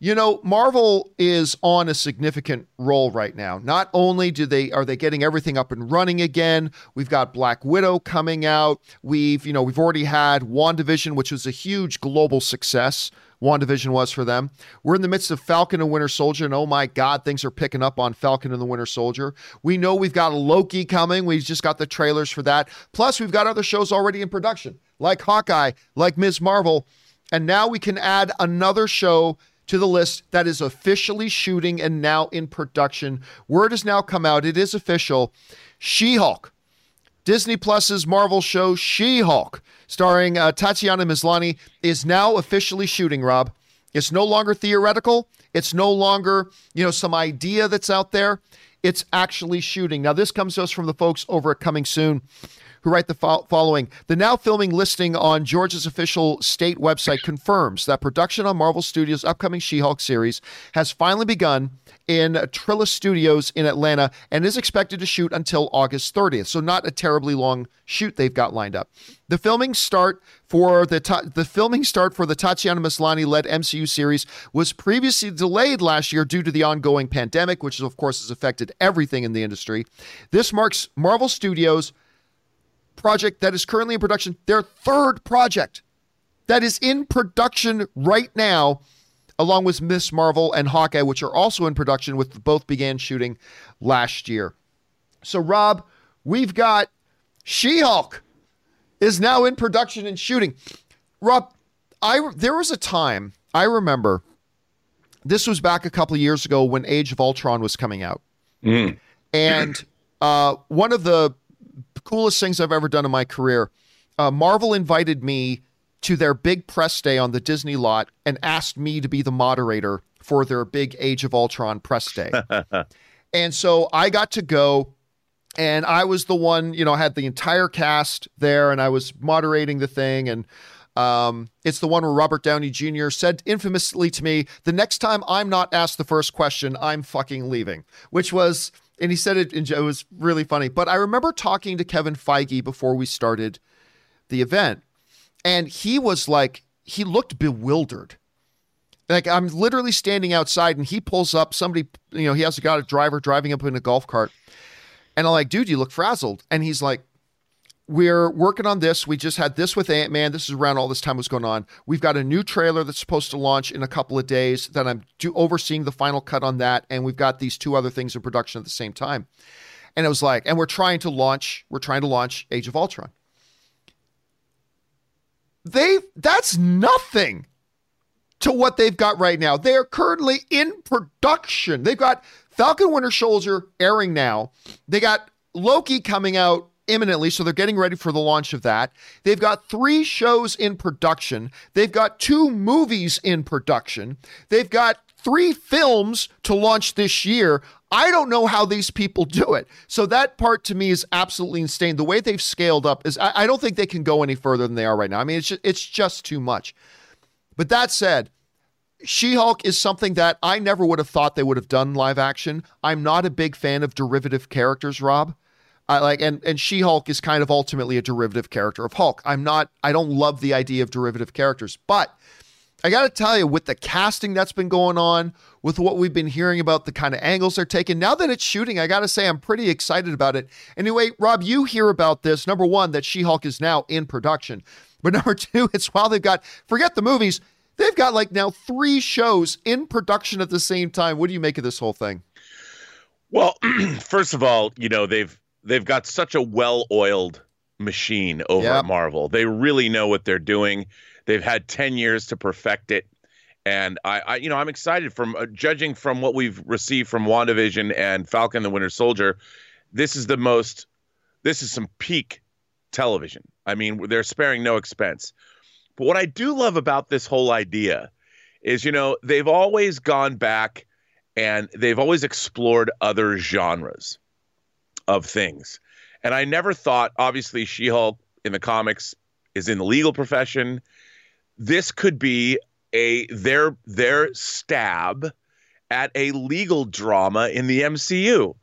You know, Marvel is on a significant roll right now. Not only do they are they getting everything up and running again, we've got Black Widow coming out. We've, you know, we've already had WandaVision, which was a huge global success. WandaVision was for them. We're in the midst of Falcon and Winter Soldier, and oh my God, things are picking up on Falcon and the Winter Soldier. We know we've got Loki coming. We've just got the trailers for that. Plus, we've got other shows already in production, like Hawkeye, like Ms. Marvel. And now we can add another show to the list that is officially shooting and now in production. Word has now come out. It is official. She Hulk. Disney Plus's Marvel show She Hulk, starring uh, Tatiana Maslany, is now officially shooting, Rob. It's no longer theoretical. It's no longer, you know, some idea that's out there. It's actually shooting. Now, this comes to us from the folks over at Coming Soon who write the fo- following The now filming listing on Georgia's official state website confirms that production on Marvel Studios' upcoming She Hulk series has finally begun in Trilith Studios in Atlanta and is expected to shoot until August 30th. So, not a terribly long shoot they've got lined up. The filming start for the ta- the filming start for the Tatiana Maslany led MCU series was previously delayed last year due to the ongoing pandemic, which of course has affected everything in the industry. This marks Marvel Studios' project that is currently in production, their third project that is in production right now, along with Miss Marvel and Hawkeye, which are also in production, with both began shooting last year. So, Rob, we've got She Hulk is now in production and shooting. Rob, I there was a time I remember. This was back a couple of years ago when Age of Ultron was coming out, Mm. and uh, one of the coolest things I've ever done in my career. Uh, Marvel invited me to their big press day on the Disney lot and asked me to be the moderator for their big Age of Ultron press day. and so I got to go and I was the one, you know, had the entire cast there and I was moderating the thing and um, it's the one where Robert Downey Jr. said infamously to me, "The next time I'm not asked the first question, I'm fucking leaving," which was and he said it, it was really funny. But I remember talking to Kevin Feige before we started the event, and he was like, he looked bewildered. Like I'm literally standing outside, and he pulls up. Somebody, you know, he has got a driver driving up in a golf cart, and I'm like, dude, you look frazzled. And he's like, we're working on this. We just had this with Ant Man. This is around all this time was going on. We've got a new trailer that's supposed to launch in a couple of days. That I'm do- overseeing the final cut on that, and we've got these two other things in production at the same time. And it was like, and we're trying to launch. We're trying to launch Age of Ultron. They that's nothing to what they've got right now. They are currently in production. They've got Falcon Winter Soldier airing now. They got Loki coming out imminently, so they're getting ready for the launch of that. They've got three shows in production. They've got two movies in production. They've got three films to launch this year. I don't know how these people do it. So that part to me is absolutely insane. The way they've scaled up is I, I don't think they can go any further than they are right now. I mean, it's just, it's just too much. But that said, she Hulk is something that I never would have thought they would have done live action. I'm not a big fan of derivative characters, Rob. I like and and She Hulk is kind of ultimately a derivative character of Hulk. I'm not. I don't love the idea of derivative characters, but I got to tell you, with the casting that's been going on, with what we've been hearing about the kind of angles they're taking, now that it's shooting, I got to say I'm pretty excited about it. Anyway, Rob, you hear about this. Number one, that She Hulk is now in production. But number two, it's while they've got, forget the movies, they've got like now three shows in production at the same time. What do you make of this whole thing? Well, first of all, you know, they've, they've got such a well-oiled machine over Yep. at Marvel. They really know what they're doing. They've had 10 years to perfect it. And I, I you know, I'm excited from uh, judging from what we've received from WandaVision and Falcon the Winter Soldier. This is the most, this is some peak television. I mean, they're sparing no expense. But what I do love about this whole idea is, you know, they've always gone back and they've always explored other genres of things. And I never thought, obviously, She Hulk in the comics is in the legal profession. This could be a their their stab at a legal drama in the MCU.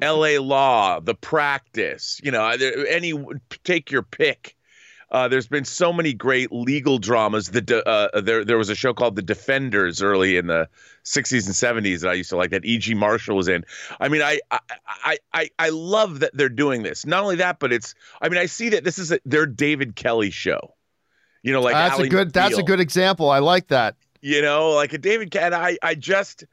L.A. Law, The Practice, you know, any take your pick. Uh, there's been so many great legal dramas. The de- uh, there there was a show called The Defenders early in the 60s and 70s that I used to like that E.G. Marshall was in. I mean, I I I I love that they're doing this. Not only that, but it's I mean, I see that this is a, their David Kelley show. You know, like that's Ally a good that's a good example. I like that. You know, like a David Cat. I I just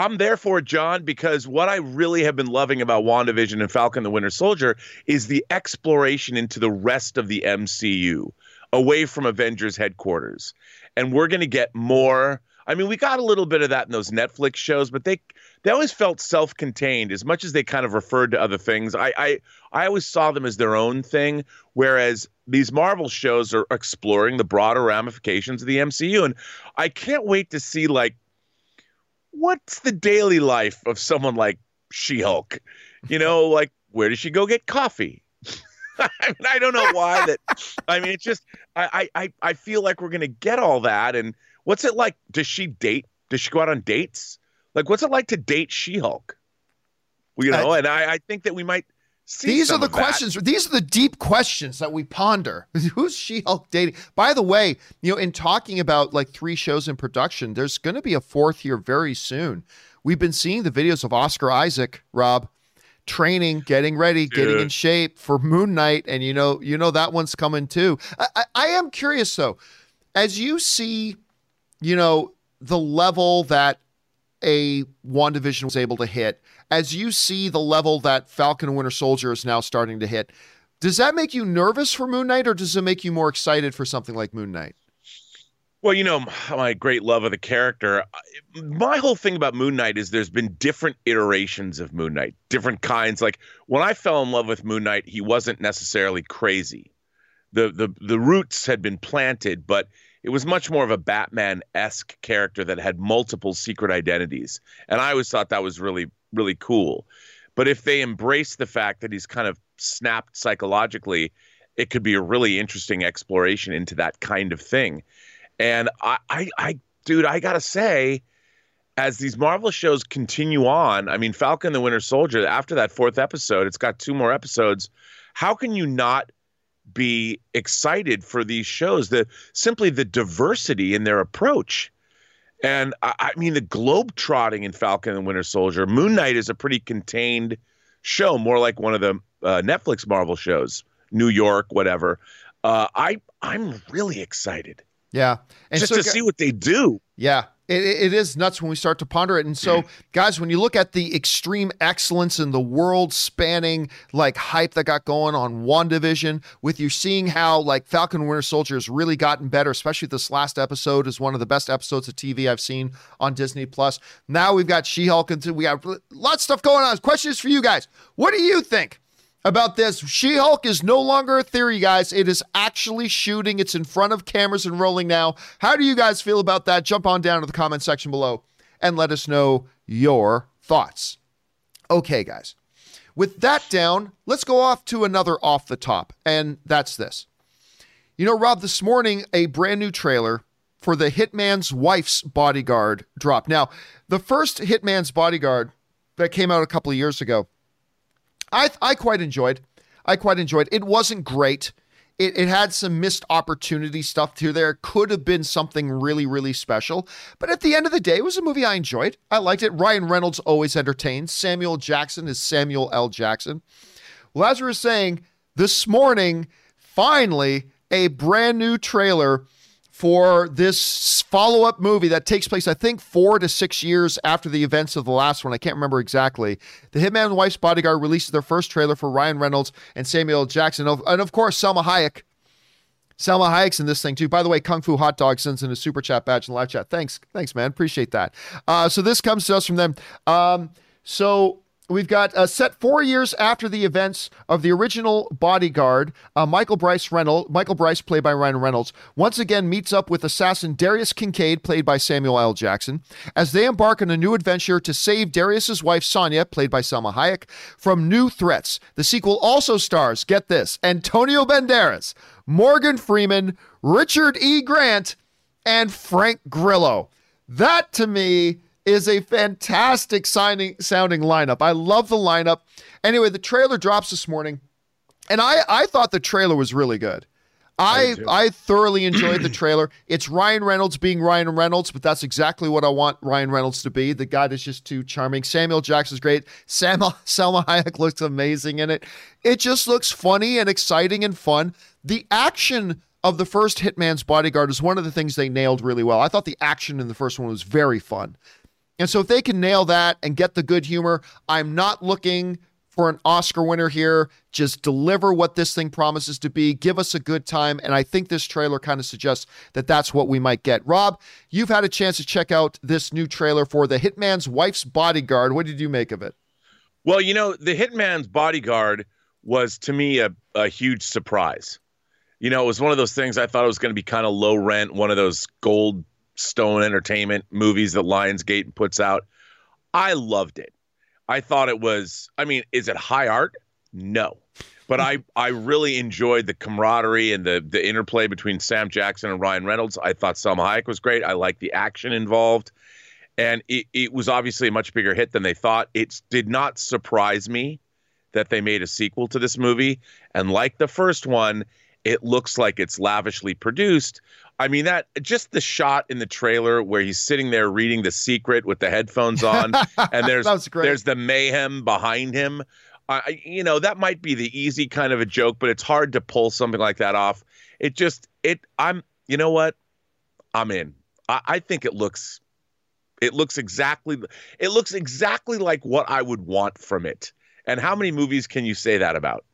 I'm there for it, John, because what I really have been loving about WandaVision and Falcon the Winter Soldier is the exploration into the rest of the MCU away from Avengers headquarters. And we're going to get more. I mean, we got a little bit of that in those Netflix shows, but they they always felt self-contained as much as they kind of referred to other things. I I, I always saw them as their own thing, whereas these Marvel shows are exploring the broader ramifications of the MCU. And I can't wait to see like what's the daily life of someone like She-Hulk? You know, like where does she go get coffee? I, mean, I don't know why that. I mean, it's just I I I feel like we're gonna get all that. And what's it like? Does she date? Does she go out on dates? Like, what's it like to date She-Hulk? Well, you uh, know, and I I think that we might. These are the of that. questions. These are the deep questions that we ponder. Who's She-Hulk dating? By the way, you know, in talking about like three shows in production, there's going to be a fourth here very soon. We've been seeing the videos of Oscar Isaac, Rob, training, getting ready, getting in shape for Moon Knight, and you know, you know that one's coming too. I, I, I am curious though, as you see, you know, the level that a WandaVision was able to hit, as you see the level that Falcon Winter Soldier is now starting to hit, does that make you nervous for Moon Knight or does it make you more excited for something like Moon Knight? Well, you know, my great love of the character. My whole thing about Moon Knight is there's been different iterations of Moon Knight, different kinds. Like when I fell in love with Moon Knight, he wasn't necessarily crazy. The the the roots had been planted, but it was much more of a Batman-esque character that had multiple secret identities. And I always thought that was really really cool. But if they embrace the fact that he's kind of snapped psychologically, it could be a really interesting exploration into that kind of thing. And I, I, I dude, I gotta say, as these Marvel shows continue on, I mean, Falcon the Winter Soldier, after that fourth episode, it's got two more episodes. How can you not be excited for these shows? The simply the diversity in their approach. And I, I mean, the globe trotting in Falcon and Winter Soldier. Moon Knight is a pretty contained show, more like one of the uh, Netflix Marvel shows, New York, whatever. Uh, I I'm really excited Yeah. And just so, to see what they do. Yeah, it, it is nuts when we start to ponder it. And so, mm-hmm. guys, when you look at the extreme excellence in the world spanning like hype that got going on WandaVision, with you seeing how like Falcon Winter Soldier has really gotten better, especially this last episode is one of the best episodes of TV I've seen on Disney Plus. Now we've got She Hulk and we got lots of stuff going on. Question is for you guys. What do you think? About this. She Hulk is no longer a theory, guys. It is actually shooting. It's in front of cameras and rolling now. How do you guys feel about that? Jump on down to the comment section below and let us know your thoughts. Okay, guys. With that down, let's go off to another off the top, and that's this. You know, Rob, this morning, a brand new trailer for the Hitman's Wife's Bodyguard dropped. Now, the first Hitman's Bodyguard that came out a couple of years ago, I I quite enjoyed. I quite enjoyed. It wasn't great. It, it had some missed opportunity stuff to there. Could have been something really, really special. But at the end of the day, it was a movie I enjoyed. I liked it. Ryan Reynolds always entertains. Samuel Jackson is Samuel L. Jackson. Were saying, this morning, finally, a brand new trailer for this follow up movie that takes place, I think, four to six years after the events of the last one. I can't remember exactly. The Hitman and Wife's Bodyguard releases their first trailer for Ryan Reynolds and Samuel Jackson. And of course, Salma Hayek. Salma Hayek's in this thing too. By the way, Kung Fu Hot Dog sends in a super chat badge in live chat. Thanks, thanks, man. Appreciate that. Uh, so this comes to us from them. Um, so we've got uh, set four years after the events of the original Bodyguard. Uh, Michael Bryce Reynolds, Michael Bryce, played by Ryan Reynolds, once again meets up with assassin Darius Kincaid, played by Samuel L. Jackson, as they embark on a new adventure to save Darius's wife Sonia, played by Salma Hayek, from new threats. The sequel also stars, get this, Antonio Banderas, Morgan Freeman, Richard E. Grant, and Frank Grillo. That to me is a fantastic signing sounding lineup. I love the lineup. Anyway, the trailer drops this morning, and I I thought the trailer was really good. I I thoroughly enjoyed the trailer. It's Ryan Reynolds being Ryan Reynolds, but that's exactly what I want Ryan Reynolds to be. The guy that's just too charming. Samuel Jackson's great. Sam Salma Hayek looks amazing in it. It just looks funny and exciting and fun. The action of the first Hitman's Bodyguard is one of the things they nailed really well. I thought the action in the first one was very fun. And so if they can nail that and get the good humor, I'm not looking for an Oscar winner here. Just deliver what this thing promises to be. Give us a good time. And I think this trailer kind of suggests that that's what we might get. Rob, you've had a chance to check out this new trailer for The Hitman's Wife's Bodyguard. What did you make of it? Well, you know, The Hitman's Bodyguard was to me a, a huge surprise. You know, it was one of those things I thought it was going to be kind of low rent, one of those gold stone entertainment movies that Lionsgate puts out. I loved it. I thought it was. I mean, is it high art? No, but I I really enjoyed the camaraderie and the the interplay between Sam Jackson and Ryan Reynolds. I thought Salma Hayek was great. I liked the action involved, and it it was obviously a much bigger hit than they thought. It did not surprise me that they made a sequel to this movie, and like the first one, it looks like it's lavishly produced. I mean that just the shot in the trailer where he's sitting there reading The Secret with the headphones on, and there's there's the mayhem behind him. I, you know, that might be the easy kind of a joke, but it's hard to pull something like that off. It just it. I'm. You know what? I'm in. I, I think it looks. It looks exactly. It looks exactly like what I would want from it. And how many movies can you say that about?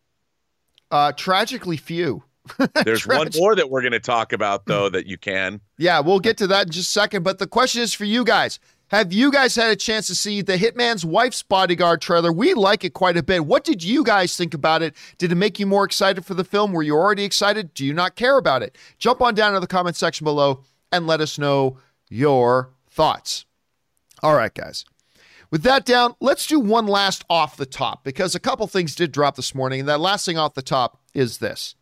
Uh, tragically few. There's one more that we're going to talk about, though, that you can. Yeah, we'll get to that in just a second. But the question is for you guys Have you guys had a chance to see the Hitman's Wife's Bodyguard trailer? We like it quite a bit. What did you guys think about it? Did it make you more excited for the film? Were you already excited? Do you not care about it? Jump on down to the comment section below and let us know your thoughts. All right, guys. With that down, let's do one last off the top because a couple things did drop this morning. And that last thing off the top is this.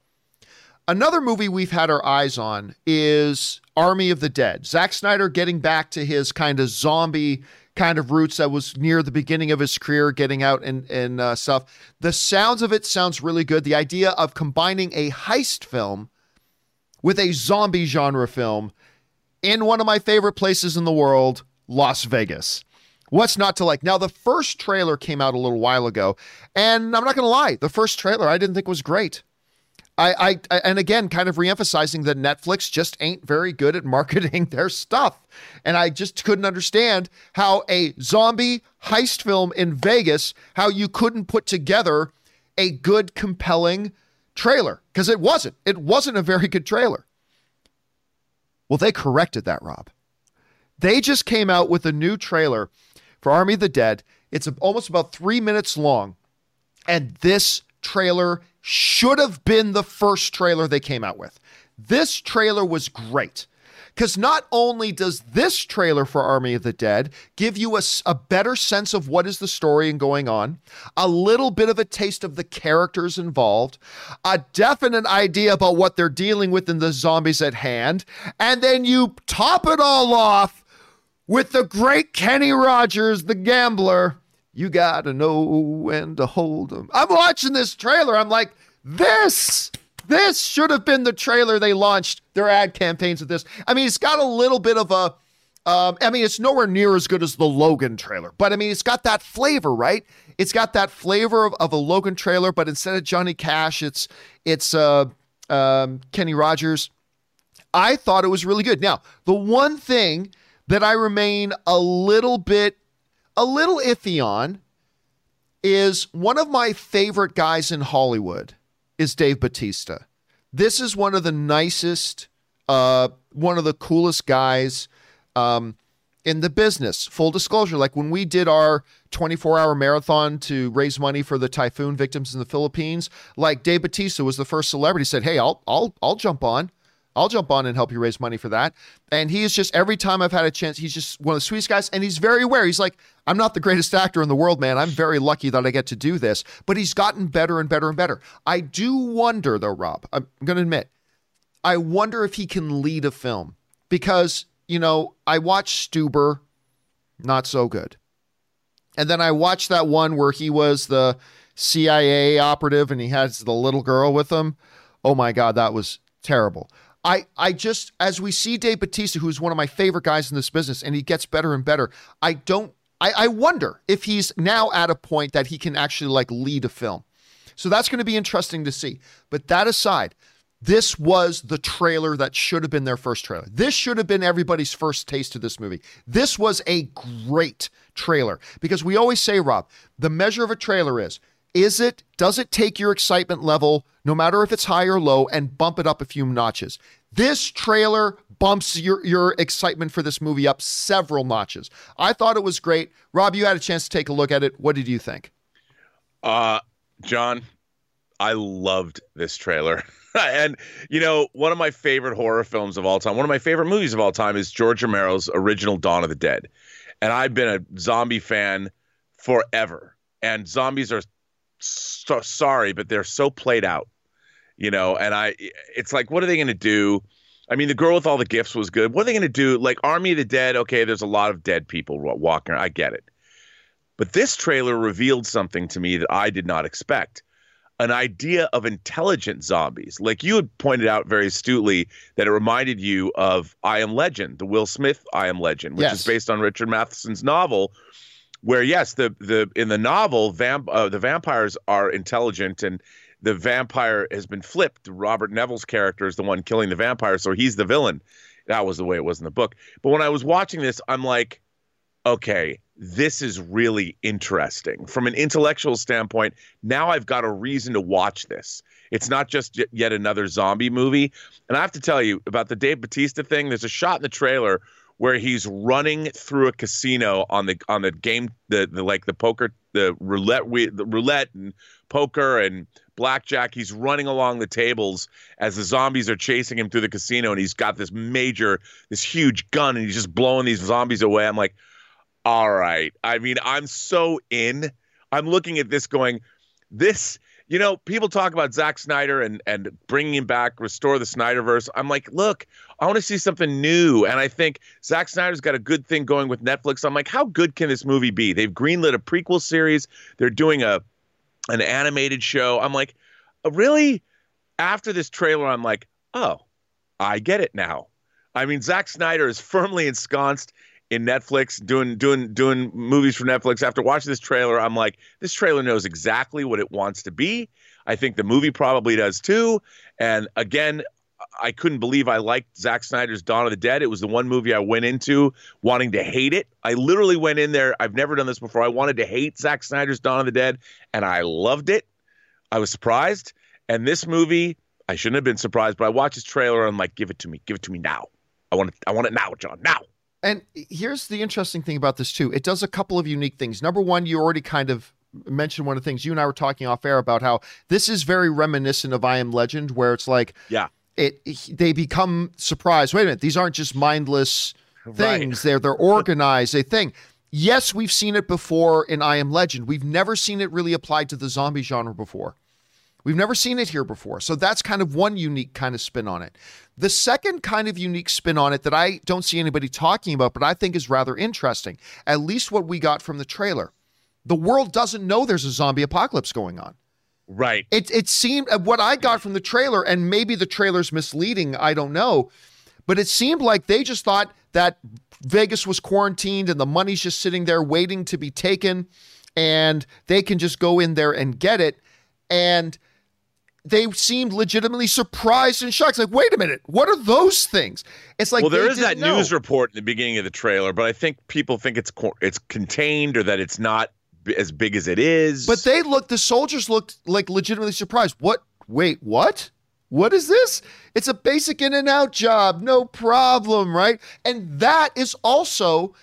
Another movie we've had our eyes on is Army of the Dead. Zack Snyder getting back to his kind of zombie kind of roots that was near the beginning of his career, getting out and, and uh, stuff. The sounds of it sounds really good. The idea of combining a heist film with a zombie genre film in one of my favorite places in the world, Las Vegas. What's not to like? Now, the first trailer came out a little while ago, and I'm not going to lie, the first trailer I didn't think was great. I, I, and again, kind of reemphasizing that Netflix just ain't very good at marketing their stuff. And I just couldn't understand how a zombie heist film in Vegas, how you couldn't put together a good, compelling trailer because it wasn't. It wasn't a very good trailer. Well, they corrected that, Rob. They just came out with a new trailer for Army of the Dead. It's almost about three minutes long. And this trailer should have been the first trailer they came out with. This trailer was great. Because not only does this trailer for Army of the Dead give you a, a, better sense of what is the story and going on, a little bit of a taste of the characters involved, a definite idea about what they're dealing with in the zombies at hand, and then you top it all off with the great Kenny Rogers, the gambler, you gotta know when to hold them. I'm watching this trailer. I'm like, this, this should have been the trailer they launched their ad campaigns with this. I mean, it's got a little bit of a, um, I mean, it's nowhere near as good as the Logan trailer, but I mean, it's got that flavor, right? It's got that flavor of, of a Logan trailer, but instead of Johnny Cash, it's it's uh, um, Kenny Rogers. I thought it was really good. Now, the one thing that I remain a little bit a little iffy on is one of my favorite guys in Hollywood is Dave Batista. This is one of the nicest, uh, one of the coolest guys um, in the business. Full disclosure, like when we did our 24 hour marathon to raise money for the typhoon victims in the Philippines, like Dave Batista was the first celebrity said, "Hey, I'll I'll I'll jump on." I'll jump on and help you raise money for that. And he is just every time I've had a chance, he's just one of the sweetest guys. And he's very aware. He's like, I'm not the greatest actor in the world, man. I'm very lucky that I get to do this. But he's gotten better and better and better. I do wonder, though, Rob, I'm going to admit, I wonder if he can lead a film because, you know, I watched Stuber, not so good. And then I watched that one where he was the CIA operative and he has the little girl with him. Oh my God, that was terrible. I, I just as we see Dave Batista, who's one of my favorite guys in this business, and he gets better and better. I don't. I, I wonder if he's now at a point that he can actually like lead a film. So that's going to be interesting to see. But that aside, this was the trailer that should have been their first trailer. This should have been everybody's first taste of this movie. This was a great trailer because we always say, Rob, the measure of a trailer is is it does it take your excitement level no matter if it's high or low and bump it up a few notches? This trailer bumps your your excitement for this movie up several notches. I thought it was great. Rob you had a chance to take a look at it. What did you think? Uh john i loved this trailer. And you know one of my favorite horror films of all time one of my favorite movies of all time is george romero's original dawn of the dead. And i've been a zombie fan forever. And zombies are so sorry, but they're so played out, you know. And I, it's like, what are they going to do? I mean, the girl with all the gifts was good. What are they going to do? Like Army of the Dead. Okay, there's a lot of dead people walking. I get it, but this trailer revealed something to me that I did not expect. An idea of intelligent zombies. Like you had pointed out very astutely that it reminded you of I Am Legend, the Will Smith I Am Legend, which yes. is based on Richard Matheson's novel, where yes, the the in the novel, vamp, uh, the vampires are intelligent and the vampire has been flipped. Robert Neville's character is the one killing the vampire, so he's the villain. That was the way it was in the book. But when I was watching this, I'm like, okay, this is really interesting from an intellectual standpoint. Now I've got a reason to watch this. It's not just yet another zombie movie. And I have to tell you about the Dave Batista thing. There's a shot in the trailer where he's running through a casino on the on the game the, the like the poker the roulette we, the roulette and poker and blackjack. He's running along the tables as the zombies are chasing him through the casino and he's got this major this huge gun and he's just blowing these zombies away. I'm like all right. I mean i'm so in. I'm looking at this going this you know, people talk about Zack Snyder and and bringing him back, restore the Snyderverse. I'm like, look, I want to see something new, and I think Zack Snyder's got a good thing going with Netflix. I'm like, how good can this movie be? They've greenlit a prequel series. They're doing a an animated show. I'm like, uh, really? After this trailer, I'm like, oh, I get it now. I mean, Zack Snyder is firmly ensconced in Netflix doing doing doing movies for Netflix. After watching this trailer, I'm like, this trailer knows exactly what it wants to be. I think the movie probably does too. And again, I couldn't believe I liked Zack Snyder's Dawn of the Dead. It was the one movie I went into wanting to hate it. I literally went in there. I've never done this before. I wanted to hate Zack Snyder's Dawn of the Dead, and I loved it. I was surprised. And this movie, I shouldn't have been surprised, but I watched this trailer and I'm like, give it to me. Give it to me now. I want it. I want it now, John. Now. And here's the interesting thing about this too. It does a couple of unique things. Number one, you already kind of mentioned one of the things you and I were talking off air about how this is very reminiscent of I Am Legend, where it's like, yeah, it they become surprised. Wait a minute, these aren't just mindless things. Right. They're they're organized. a thing. Yes, we've seen it before in I Am Legend. We've never seen it really applied to the zombie genre before. We've never seen it here before. So that's kind of one unique kind of spin on it. The second kind of unique spin on it that I don't see anybody talking about, but I think is rather interesting, at least what we got from the trailer. The world doesn't know there's a zombie apocalypse going on. Right. It it seemed uh, what I got from the trailer, and maybe the trailer's misleading, I don't know, but it seemed like they just thought that Vegas was quarantined and the money's just sitting there waiting to be taken, and they can just go in there and get it. And they seemed legitimately surprised and shocked. It's like, wait a minute, what are those things? It's like, well, there is that know. news report in the beginning of the trailer, but I think people think it's it's contained or that it's not as big as it is. But they looked, the soldiers looked like legitimately surprised. What? Wait, what? What is this? It's a basic in and out job, no problem, right? And that is also,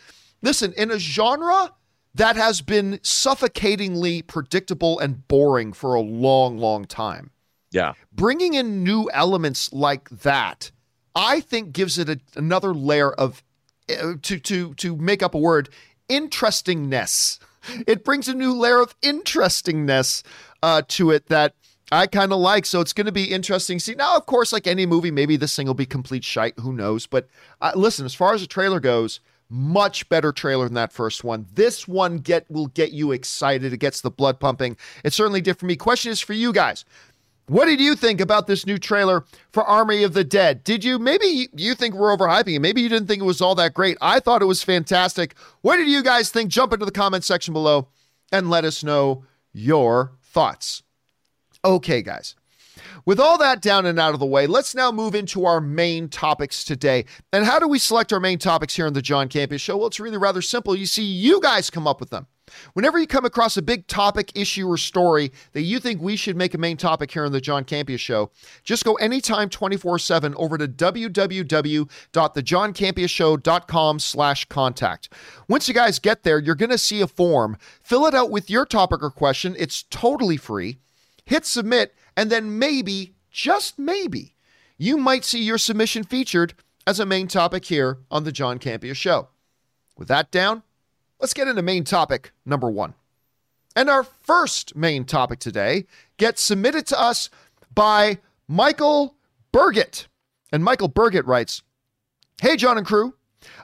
listen, in a genre that has been suffocatingly predictable and boring for a long, long time yeah. Bringing in new elements like that, I think gives it a, another layer of uh, to to to make up a word, interestingness. It brings a new layer of interestingness uh, to it that I kind of like. So it's going to be interesting. See now, of course, like any movie, maybe this thing will be complete shite. Who knows? But uh, listen, as far as the trailer goes, much better trailer than that first one. This one get will get you excited. It gets the blood pumping. It certainly did for me. Question is for you guys. What did you think about this new trailer for Army of the Dead? Did you maybe you think we're overhyping it? Maybe you didn't think it was all that great. I thought it was fantastic. What did you guys think? Jump into the comment section below and let us know your thoughts. Okay, guys. With all that down and out of the way, let's now move into our main topics today. And how do we select our main topics here on the John Campea Show? Well, it's really rather simple. You see, you guys come up with them. Whenever you come across a big topic, issue, or story that you think we should make a main topic here on the John Campea Show, just go anytime 24-7 over to www.thejohncampeashow.com slash contact. Once you guys get there, you're going to see a form. Fill it out with your topic or question. It's totally free. Hit submit, and then maybe, just maybe, you might see your submission featured as a main topic here on the John Campea Show. With that down, let's get into main topic number one. And our first main topic today gets submitted to us by Michael Burgett. And Michael Burgett writes Hey, John and crew.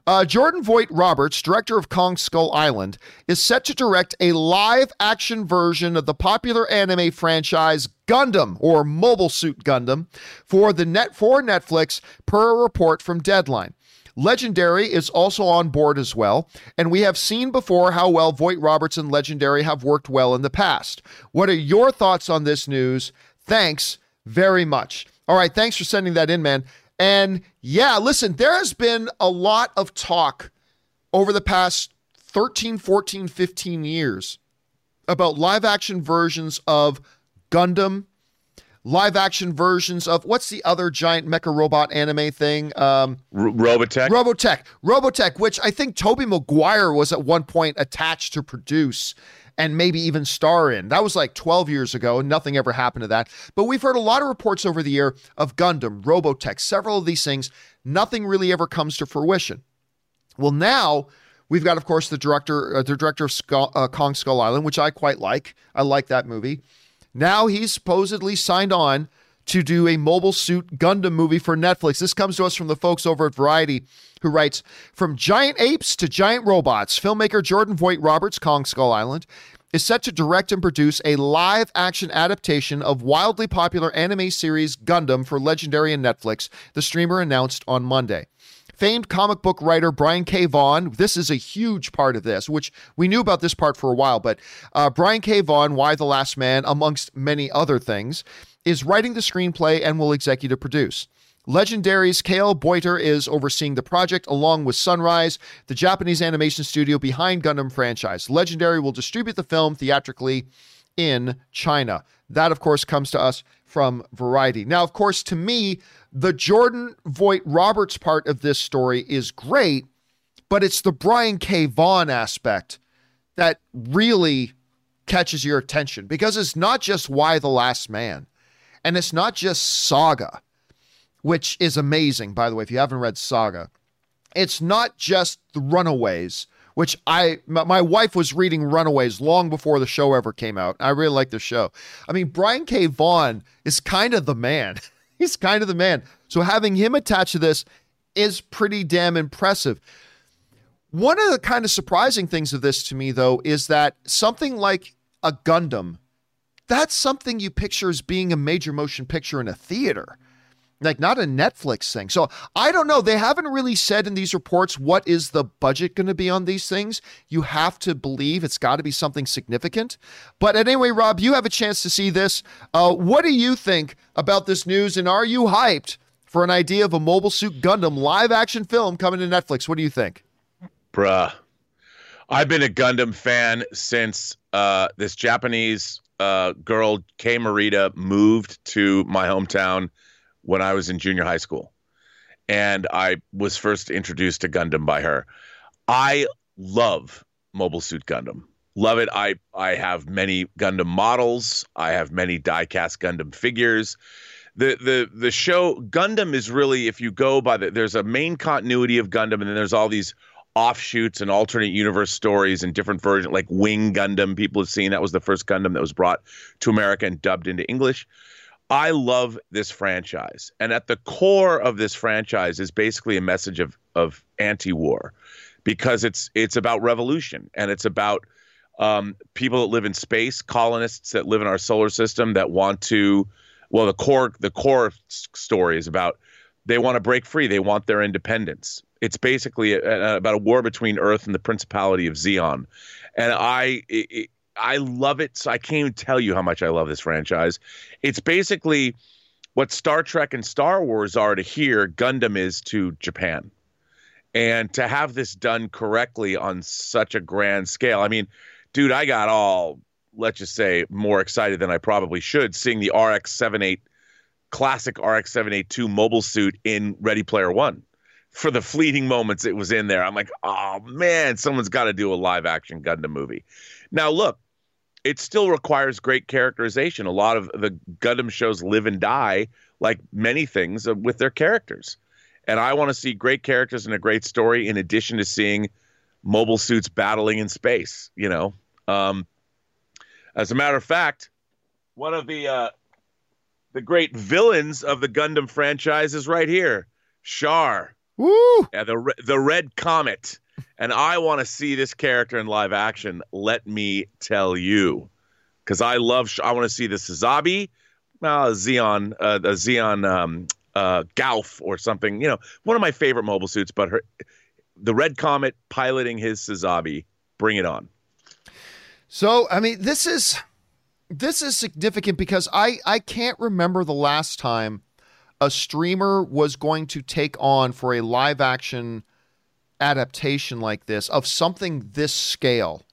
Uh, Jordan Vogt Roberts, director of Kong Skull Island, is set to direct a live action version of the popular anime franchise Gundam or Mobile Suit Gundam for the net for Netflix per a report from Deadline. Legendary is also on board as well, and we have seen before how well Vogt Roberts and Legendary have worked well in the past. What are your thoughts on this news? Thanks very much. All right, thanks for sending that in, man. And yeah, listen, there has been a lot of talk over the past 13, 14, 15 years about live action versions of Gundam, live action versions of what's the other giant mecha robot anime thing? Um, R- Robotech. Robotech. Robotech, which I think Tobey Maguire was at one point attached to produce and maybe even star in. That was like 12 years ago, and nothing ever happened to that. But we've heard a lot of reports over the year of Gundam, Robotech, several of these things. Nothing really ever comes to fruition. Well, now we've got, of course, the director, uh, the director of Skull, uh, Kong Skull Island, which I quite like. I like that movie. Now he's supposedly signed on to do a mobile suit Gundam movie for Netflix. This comes to us from the folks over at Variety, who writes From giant apes to giant robots, filmmaker Jordan Vogt Roberts, Kong Skull Island, is set to direct and produce a live action adaptation of wildly popular anime series Gundam for Legendary and Netflix, the streamer announced on Monday. Famed comic book writer Brian K. Vaughan, this is a huge part of this, which we knew about this part for a while, but uh, Brian K. Vaughan, Y the Last Man, amongst many other things, is writing the screenplay and will executive produce. Legendary's Cale Boyter is overseeing the project along with Sunrise, the Japanese animation studio behind Gundam franchise. Legendary will distribute the film theatrically in China. That, of course, comes to us from Variety. Now, of course, to me, the Jordan Vogt Roberts part of this story is great, but it's the Brian K. Vaughan aspect that really catches your attention because it's not just Y the Last Man and it's not just Saga, which is amazing, by the way, if you haven't read Saga. It's not just the Runaways, which I my wife was reading Runaways long before the show ever came out. I really like the show. I mean, Brian K. Vaughan is kind of the man. He's kind of the man. So having him attached to this is pretty damn impressive. One of the kind of surprising things of this to me, though, is that something like a Gundam, that's something you picture as being a major motion picture in a theater like not a Netflix thing. So I don't know. They haven't really said in these reports what is the budget going to be on these things. You have to believe it's got to be something significant. But anyway, Rob, you have a chance to see this. Uh, what do you think about this news? And are you hyped for an idea of a Mobile Suit Gundam live action film coming to Netflix? What do you think? Bruh. I've been a Gundam fan since uh, this Japanese uh, girl, Kei Morita, moved to my hometown when I was in junior high school. And I was first introduced to Gundam by her. I love Mobile Suit Gundam. Love it. I I have many Gundam models. I have many diecast Gundam figures. The the the show Gundam is really if you go by the there's a main continuity of Gundam and then there's all these offshoots and alternate universe stories and different versions like Wing Gundam people have seen that was the first Gundam that was brought to America and dubbed into English. I love this franchise. And at the core of this franchise is basically a message of of anti-war because it's it's about revolution and it's about um, people that live in space, colonists that live in our solar system that want to well, the core the core story is about they want to break free. They want their independence. It's basically a, a, about a war between Earth and the Principality of Zeon, and I it, I love it. So I can't even tell you how much I love this franchise. It's basically what Star Trek and Star Wars are to here, Gundam is to Japan. And to have this done correctly on such a grand scale, I mean, dude, I got all, let's just say, more excited than I probably should seeing the RX 78 classic RX 782 mobile suit in Ready Player One. For the fleeting moments it was in there, I'm like, oh man, someone's got to do a live action Gundam movie. Now, look, it still requires great characterization. A lot of the Gundam shows live and die, like many things, uh, with their characters. And I want to see great characters and a great story in addition to seeing mobile suits battling in space, you know. Um, as a matter of fact, one of the uh, the great villains of the Gundam franchise is right here, Char. Woo! Yeah, the the Red Comet and I want to see this character in live action. Let me tell you, because I love. I want to see the Sazabi, uh, Zeon, uh, the Zeon um, uh, Gouf or something. You know, one of my favorite mobile suits. But her, the Red Comet piloting his Sazabi. Bring it on. So, I mean, this is this is significant because I I can't remember the last time a streamer was going to take on for a live action adaptation like this of something this scale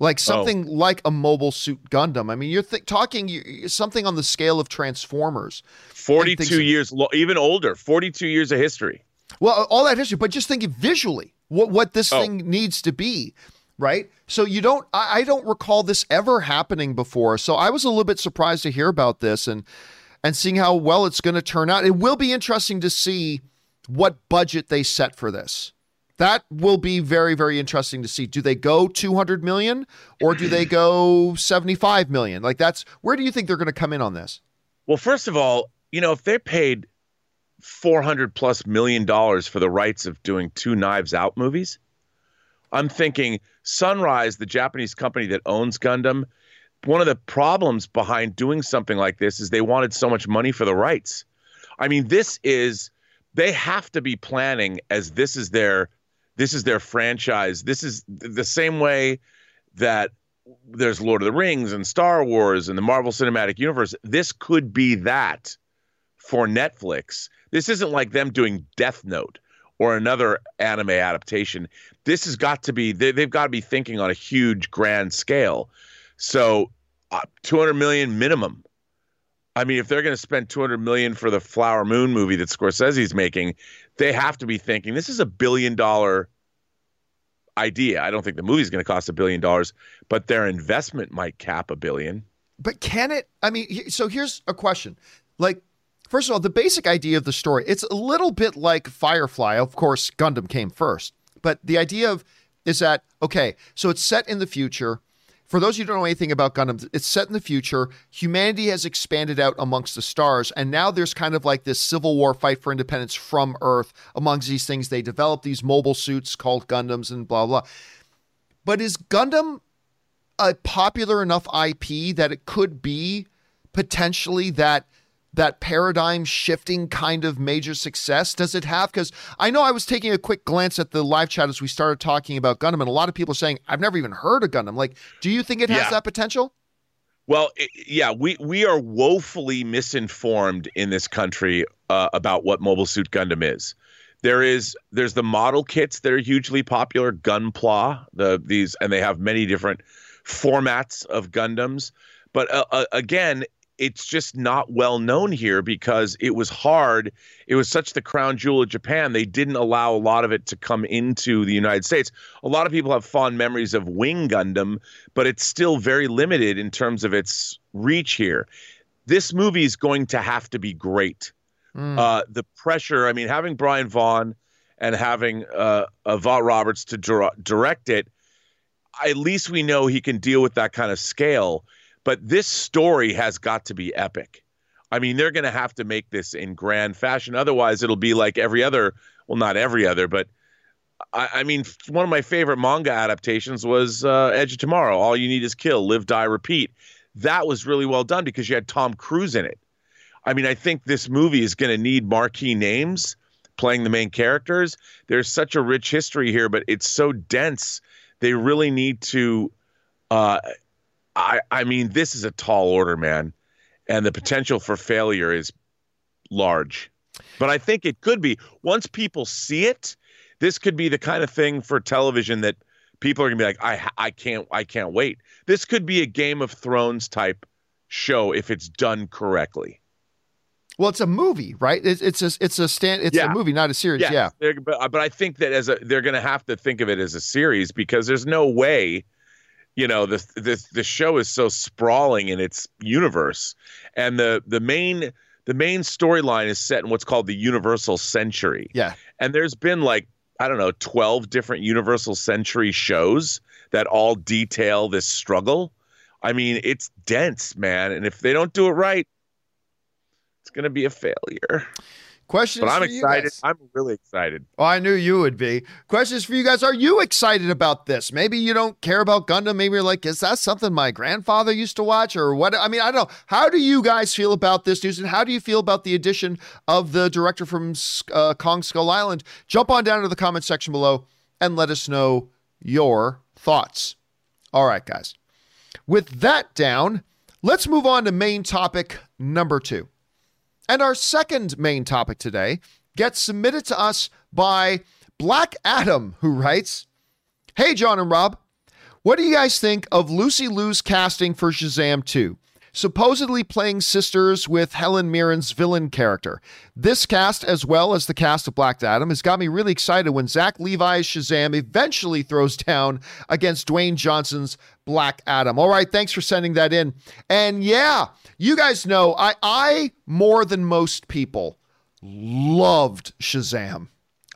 like oh. something oh. like a mobile suit Gundam. I mean, you're th- talking you, something on the scale of Transformers. 42 years, lo- even older, 42 years of history. Well, all that history, but just thinking visually, what what this oh. thing needs to be, right? So you don't, I, I don't recall this ever happening before. So I was a little bit surprised to hear about this and and seeing how well it's going to turn out. It will be interesting to see what budget they set for this. That will be very, very interesting to see. Do they go 200 million or do they go 75 million? Like, that's where do you think they're going to come in on this? Well, first of all, you know, if they paid 400 plus million dollars for the rights of doing two Knives Out movies, I'm thinking Sunrise, the Japanese company that owns Gundam, one of the problems behind doing something like this is they wanted so much money for the rights. I mean, this is they have to be planning as this is their this is their franchise. This is the same way that there's Lord of the Rings and Star Wars and the Marvel Cinematic Universe. This could be that for Netflix. This isn't like them doing Death Note or another anime adaptation. This has got to be, they, have got to be thinking on a huge, grand scale. So, uh, 200 million minimum. I mean, if they're going to spend 200 million for the Flower Moon movie that Scorsese's making, they have to be thinking this is a billion dollar idea. I don't think the movie's going to cost a billion dollars, but their investment might cap a billion. But can it? I mean, so here's a question. Like, first of all, the basic idea of the story, it's a little bit like Firefly. Of course, Gundam came first, but the idea of is that okay, so it's set in the future for those who don't know anything about Gundam, it's set in the future. Humanity has expanded out amongst the stars, and now there's kind of like this civil war fight for independence from Earth. Amongst these things, they develop these mobile suits called Gundams and blah blah. But is Gundam a popular enough IP that it could be potentially that that paradigm shifting kind of major success does it have? Because I know I was taking a quick glance at the live chat as we started talking about Gundam, and a lot of people saying, I've never even heard of Gundam. Like, do you think it has yeah. that potential? Well, it, yeah, we, we are woefully misinformed in this country uh, about what Mobile Suit Gundam is. There is there's the model kits that are hugely popular, Gunpla, the these, and they have many different formats of Gundams. But uh, uh, again, it's just not well known here because it was hard. It was such the crown jewel of Japan. They didn't allow a lot of it to come into the United States. A lot of people have fond memories of Wing Gundam, but it's still very limited in terms of its reach here. This movie is going to have to be great. Mm. Uh, the pressure, I mean, having Brian Vaughan and having uh, uh, Vogt Roberts to direct it, at least we know he can deal with that kind of scale but this story has got to be epic. I mean, they're going to have to make this in grand fashion. Otherwise, it'll be like every other, well, not every other, but I, I mean, one of my favorite manga adaptations was uh, Edge of Tomorrow. All you need is kill, live, die, repeat. That was really well done because you had Tom Cruise in it. I mean, I think this movie is going to need marquee names playing the main characters. There's such a rich history here, but it's so dense. They really need to. Uh, I I mean, this is a tall order, man, and the potential for failure is large. But I think it could be once people see it. This could be the kind of thing for television that people are gonna be like, I I can't I can't wait. This could be a Game of Thrones type show if it's done correctly. Well, it's a movie, right? It's it's a it's a stand it's Yeah. a movie, not a series. Yes, Yeah. But, but I think that as a they're going to have to think of it as a series because there's no way, you know, the the the show is so sprawling in its universe, and the the main the main storyline is set in what's called the Universal Century. Yeah. and there's been like I don't know twelve different Universal Century shows that all detail this struggle. I mean, it's dense, man, and if they don't do it right. It's going to be a failure, Questions but I'm for you excited. guys. I'm really excited. Oh, I knew you would be. Questions for you guys. Are you excited about this? Maybe you don't care about Gundam. Maybe you're like, is that something my grandfather used to watch or what? I mean, I don't know. How do you guys feel about this news and how do you feel about the addition of the director from uh, Kong Skull Island? Jump on down to the comment section below and let us know your thoughts. All right, guys. With that down, let's move on to main topic number two. And our second main topic today gets submitted to us by Black Adam, who writes Hey, John and Rob, what do you guys think of Lucy Liu's casting for Shazam 2? Supposedly playing sisters with Helen Mirren's villain character. This cast, as well as the cast of Black Adam, has got me really excited when Zach Levi's Shazam eventually throws down against Dwayne Johnson's Black Adam. All right, thanks for sending that in. And yeah, you guys know I I more than most people loved Shazam.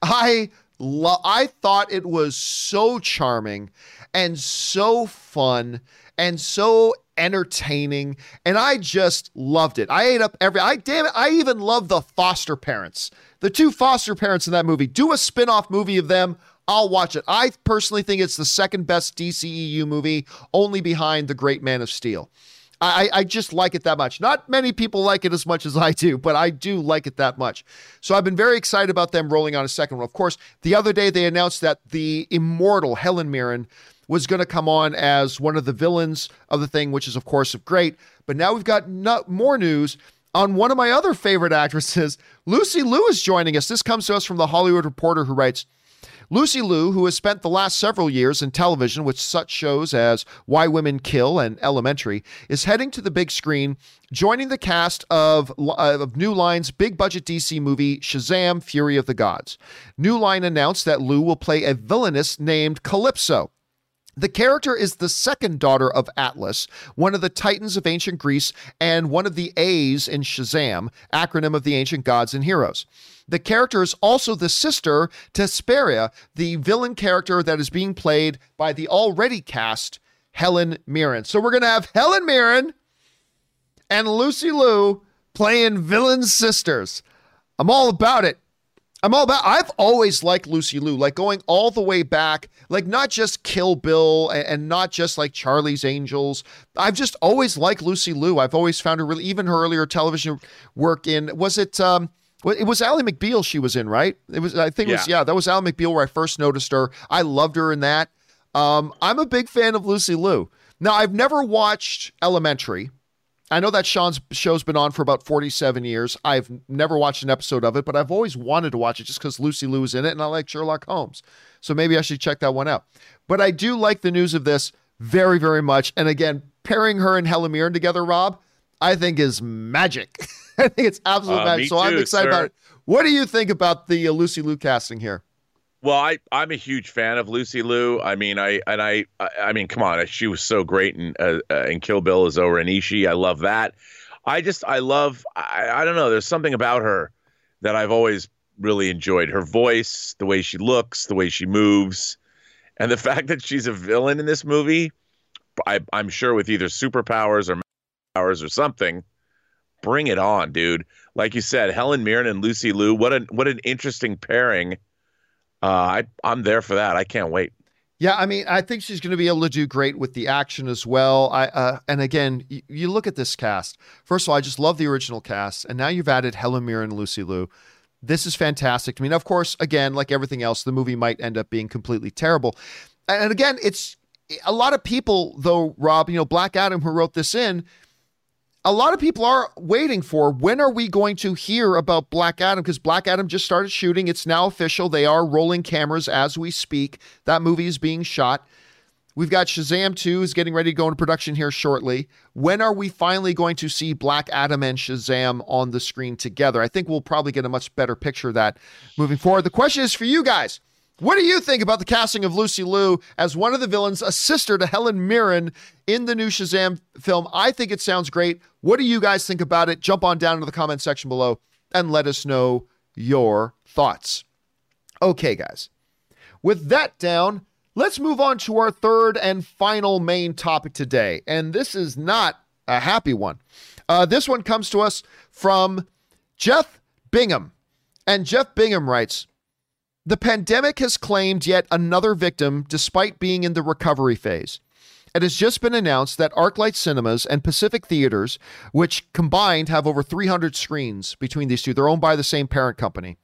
I lo- I thought it was so charming and so fun and so entertaining and I just loved it. I ate up every I damn it, I even love the foster parents. The two foster parents in that movie. Do a spin-off movie of them. I'll watch it. I personally think it's the second best DCEU movie, only behind The Great Man of Steel. I, I just like it that much. Not many people like it as much as I do, but I do like it that much. So I've been very excited about them rolling on a second one. Of course, the other day they announced that the immortal Helen Mirren was going to come on as one of the villains of the thing, which is, of course, great. But now we've got more news on one of my other favorite actresses. Lucy Liu is joining us. This comes to us from the Hollywood Reporter, who writes, Lucy Liu, who has spent the last several years in television with such shows as Why Women Kill and Elementary, is heading to the big screen, joining the cast of, uh, of New Line's big budget DC movie Shazam Fury of the Gods. New Line announced that Liu will play a villainess named Calypso. The character is the second daughter of Atlas, one of the titans of ancient Greece, and one of the A's in Shazam, acronym of the ancient gods and heroes. The character is also the sister to Hesperia, the villain character that is being played by the already cast Helen Mirren. So we're going to have Helen Mirren and Lucy Liu playing villain sisters. I'm all about it. I'm all about. I've always liked Lucy Liu, like going all the way back, like not just Kill Bill and, and not just like Charlie's Angels. I've just always liked Lucy Liu. I've always found her really, even her earlier television work in was it? um it was Ally McBeal she was in, right? It was. I think it was. Yeah. Yeah, that was Ally McBeal where I first noticed her. I loved her in that. Um, I'm a big fan of Lucy Liu. Now I've never watched Elementary. I know that Sean's show's been on for about 47 years. I've never watched an episode of it, but I've always wanted to watch it just because Lucy Liu is in it and I like Sherlock Holmes. So maybe I should check that one out. But I do like the news of this very, very much. And again, pairing her and Helen Mirren together, Rob, I think is magic. I think it's absolute Uh, magic. So I'm excited sir. about it. What do you think about the uh, Lucy Liu casting here? Well, I I'm a huge fan of Lucy Liu. I mean, I and I I, mean, come on, she was so great in uh, uh, in Kill Bill as O-Ren Ishii. I love that. I just I love I, I don't know. There's something about her that I've always really enjoyed. Her voice, the way she looks, the way she moves, and the fact that she's a villain in this movie. I, I'm sure with either superpowers or powers or something. Bring it on, dude. Like you said, Helen Mirren and Lucy Liu. What an what an interesting pairing. Uh, I I'm there for that. I can't wait. Yeah, I mean, I think she's going to be able to do great with the action as well. I uh, and again, you, you look at this cast. First of all, I just love the original cast, and now you've added Helen Mirren and Lucy Liu. This is fantastic. I mean, of course, again, like everything else, the movie might end up being completely terrible. And again, it's a lot of people, though, Rob, you know, Black Adam, who wrote this in, a lot of people are waiting for when are we going to hear about Black Adam? Because Black Adam just started shooting. It's now official. They are rolling cameras as we speak. That movie is being shot. We've got Shazam 2 is getting ready to go into production here shortly. When are we finally going to see Black Adam and Shazam on the screen together? I think we'll probably get a much better picture of that moving forward. The question is for you guys. What do you think about the casting of Lucy Liu as one of the villains, a sister to Helen Mirren in the new Shazam film? I think it sounds great. What do you guys think about it? Jump on down into the comment section below and let us know your thoughts. Okay, guys. With that down, let's move on to our third and final main topic today. And this is not a happy one. Uh, this one comes to us from Jeff Bingham. And Jeff Bingham writes, the pandemic has claimed yet another victim despite being in the recovery phase. It has just been announced that Arclight Cinemas and Pacific Theaters, which combined have over 300 screens between these two, they're owned by the same parent company,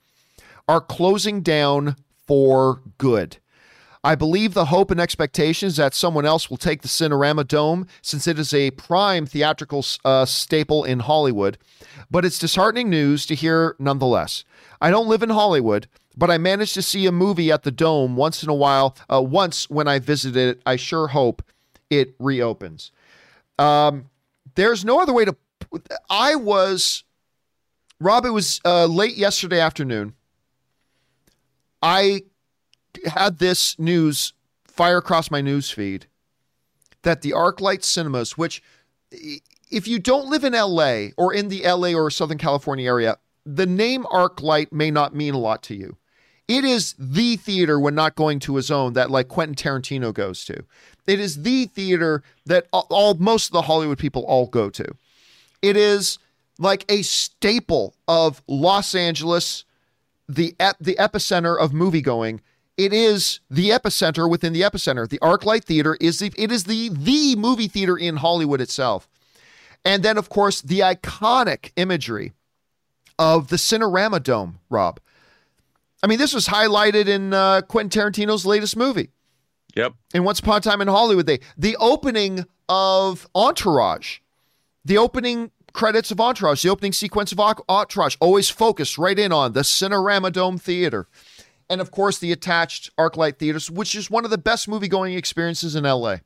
are closing down for good. I believe the hope and expectation is that someone else will take the Cinerama Dome since it is a prime theatrical uh, staple in Hollywood, but it's disheartening news to hear nonetheless. I don't live in Hollywood, but I managed to see a movie at the Dome once in a while. Uh, once when I visited it, I sure hope it reopens. Um, there's no other way to. I was, Rob. It was uh, late yesterday afternoon. I had this news fire across my news feed that the ArcLight Cinemas, which if you don't live in LA or in the LA or Southern California area, the name ArcLight may not mean a lot to you. It is the theater when not going to his own that like Quentin Tarantino goes to. It is the theater that all, most of the Hollywood people all go to. It is like a staple of Los Angeles, the ep- the epicenter of movie going. It is the epicenter within the epicenter. The ArcLight Theater is the it is the the movie theater in Hollywood itself. And then of course the iconic imagery of the Cinerama Dome, Rob. I mean, this was highlighted in uh, Quentin Tarantino's latest movie. Yep. In Once Upon a Time in Hollywood, they the opening of Entourage, the opening credits of Entourage, the opening sequence of Entourage, always focused right in on the Cinerama Dome Theater. And of course, the attached Arclight Theaters, which is one of the best movie going experiences in LA.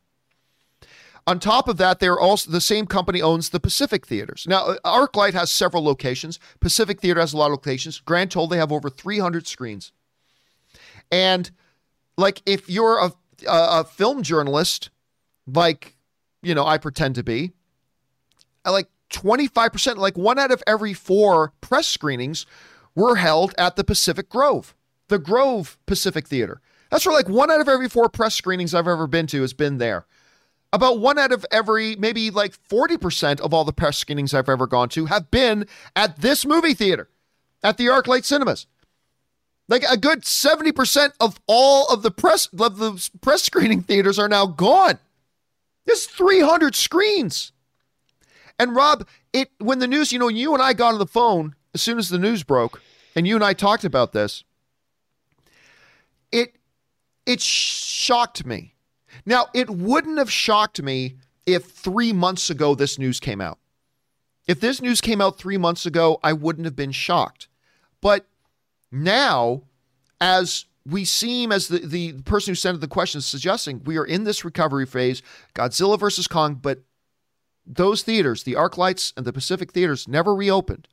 On top of that, they're also the same company owns the Pacific Theaters. Now, uh, ArcLight has several locations. Pacific Theater has a lot of locations. Grand told they have over 300 screens. And like, if you're a, a, a film journalist, like you know I pretend to be, uh, like 25%, like one out of every four press screenings were held at the Pacific Grove, the Grove Pacific Theater. That's where like one out of every four press screenings I've ever been to has been there. About one out of every, maybe like 40% of all the press screenings I've ever gone to have been at this movie theater, at the ArcLight Cinemas. Like a good 70% of all of the press of the press screening theaters are now gone. There's 300 screens. And Rob, it when the news, you know, you and I got on the phone as soon as the news broke, and you and I talked about this, it shocked me now, it wouldn't have shocked me if three months ago this news came out. If this news came out three months ago, I wouldn't have been shocked. But now, as we seem, as the, the person who sent the question is suggesting, we are in this recovery phase, Godzilla versus Kong, but those theaters, the ArcLights and the Pacific theaters, never reopened.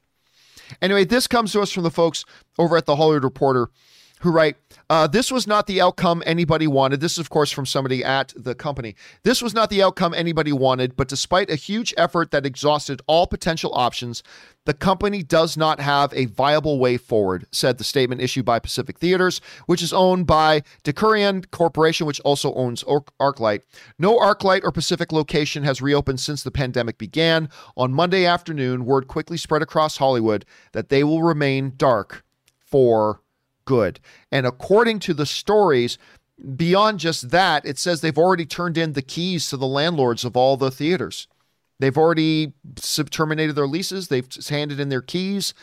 Anyway, this comes to us from the folks over at the Hollywood Reporter who write, uh, This was not the outcome anybody wanted. This is, of course, from somebody at the company. This was not the outcome anybody wanted, but despite a huge effort that exhausted all potential options, the company does not have a viable way forward, said the statement issued by Pacific Theaters, which is owned by Decurion Corporation, which also owns Arclight. No Arclight or Pacific location has reopened since the pandemic began. On Monday afternoon, word quickly spread across Hollywood that they will remain dark for good. And according to the stories, beyond just that, it says they've already turned in the keys to the landlords of all the theaters. They've already terminated their leases. They've handed in their keys.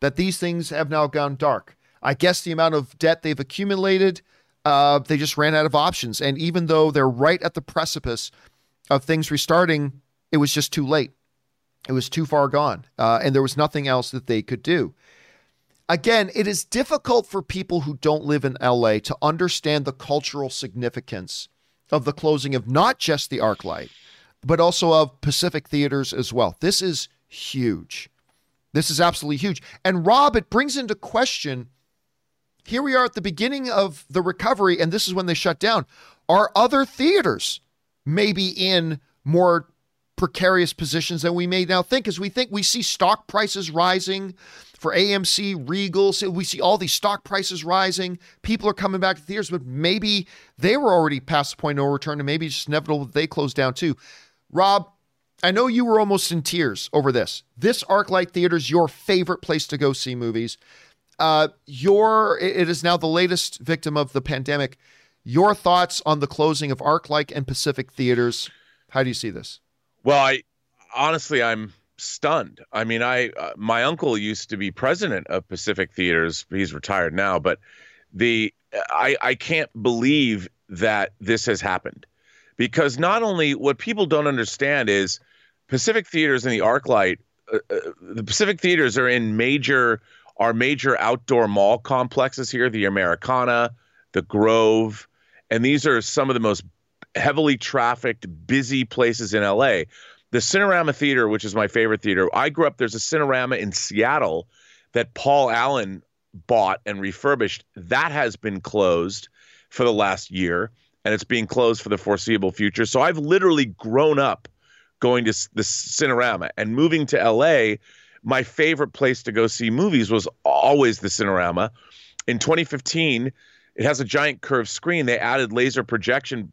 That these things have now gone dark. I guess the amount of debt they've accumulated, uh, they just ran out of options. And even though they're right at the precipice of things restarting, it was just too late. It was too far gone, uh, and there was nothing else that they could do. Again, it is difficult for people who don't live in LA to understand the cultural significance of the closing of not just the ArcLight, but also of Pacific theaters as well. This is huge. This is absolutely huge. And Rob, it brings into question here we are at the beginning of the recovery, and this is when they shut down. Are other theaters maybe in more precarious positions than we may now think? As we think we see stock prices rising for AMC, Regal, so we see all these stock prices rising. People are coming back to theaters, but maybe they were already past the point of no return, and maybe it's inevitable that they close down too. Rob, I know you were almost in tears over this. This ArcLight Theater is your favorite place to go see movies. Uh, your it is now the latest victim of the pandemic. Your thoughts on the closing of ArcLight and Pacific theaters? How do you see this? Well, I honestly I'm stunned. I mean, I uh, my uncle used to be president of Pacific Theaters. He's retired now, but the I I can't believe that this has happened because not only what people don't understand is Pacific Theaters and the ArcLight, uh, uh, the Pacific Theaters are in major our major outdoor mall complexes here, the Americana, the Grove, and these are some of the most heavily trafficked, busy places in LA. The Cinerama Theater, which is my favorite theater, I grew up. There's a Cinerama in Seattle that Paul Allen bought and refurbished. That has been closed for the last year and it's being closed for the foreseeable future. So I've literally grown up going to the Cinerama and moving to LA. My favorite place to go see movies was always the Cinerama. In 2015, it has a giant curved screen. They added laser projection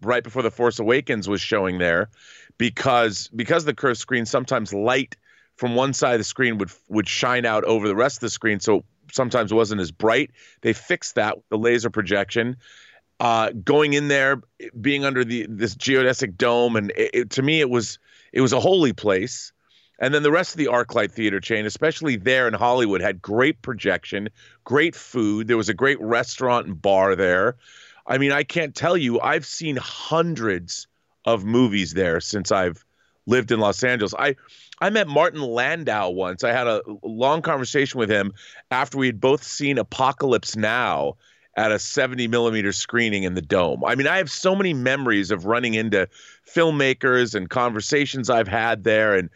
right before The Force Awakens was showing there because because the curved screen sometimes light from one side of the screen would would shine out over the rest of the screen so sometimes it wasn't as bright. They fixed that with the laser projection uh, going in there, being under the this geodesic dome, and it, it, to me it was it was a holy place. And then the rest of the ArcLight theater chain, especially there in Hollywood, had great projection, great food. There was a great restaurant and bar there. I mean, I can't tell you, I've seen hundreds of movies there since I've lived in Los Angeles. I I met Martin Landau once. I had a long conversation with him after we had both seen Apocalypse Now at a 70 millimeter screening in the dome. I mean, I have so many memories of running into filmmakers and conversations I've had there. And,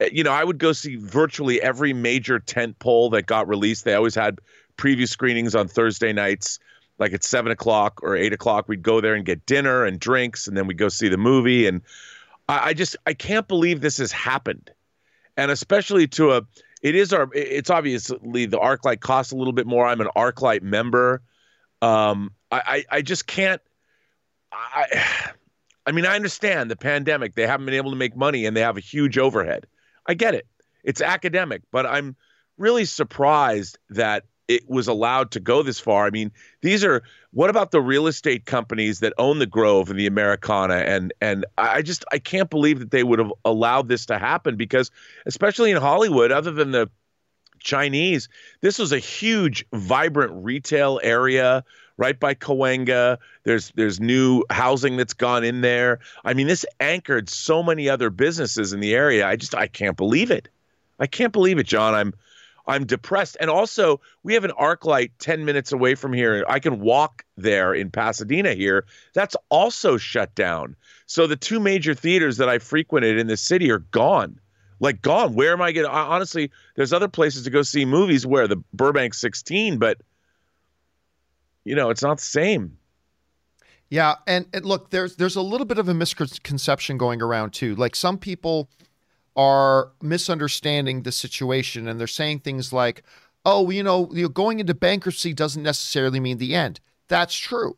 eh, you know, I would go see virtually every major tent pole that got released. They always had preview screenings on Thursday nights, like at seven o'clock or eight o'clock. We'd go there and get dinner and drinks, and then we'd go see the movie. And I, I just, I can't believe this has happened. And especially to a, it is our, it's obviously the ArcLight costs a little bit more. I'm an ArcLight member um, I, I, I just can't. I, I mean, I understand the pandemic. They haven't been able to make money and they have a huge overhead. I get it. It's academic, but I'm really surprised that it was allowed to go this far. I mean, these are what about the real estate companies that own the Grove and the Americana and and I just I can't believe that they would have allowed this to happen because especially in Hollywood other than the Chinese. This was a huge, vibrant retail area right by Cahuenga. There's there's new housing that's gone in there. I mean, this anchored so many other businesses in the area. I just I can't believe it. I can't believe it, John. I'm I'm depressed. And also, we have an ArcLight 10 minutes away from here. I can walk there in Pasadena here. That's also shut down. So the two major theaters that I frequented in the city are gone like gone. Where am I going to Honestly, there's other places to go see movies where the Burbank 16, but you know, it's not the same. Yeah, and, and look, there's there's a little bit of a misconception going around too. Like some people are misunderstanding the situation and they're saying things like, "Oh, you know, going into bankruptcy doesn't necessarily mean the end." That's true.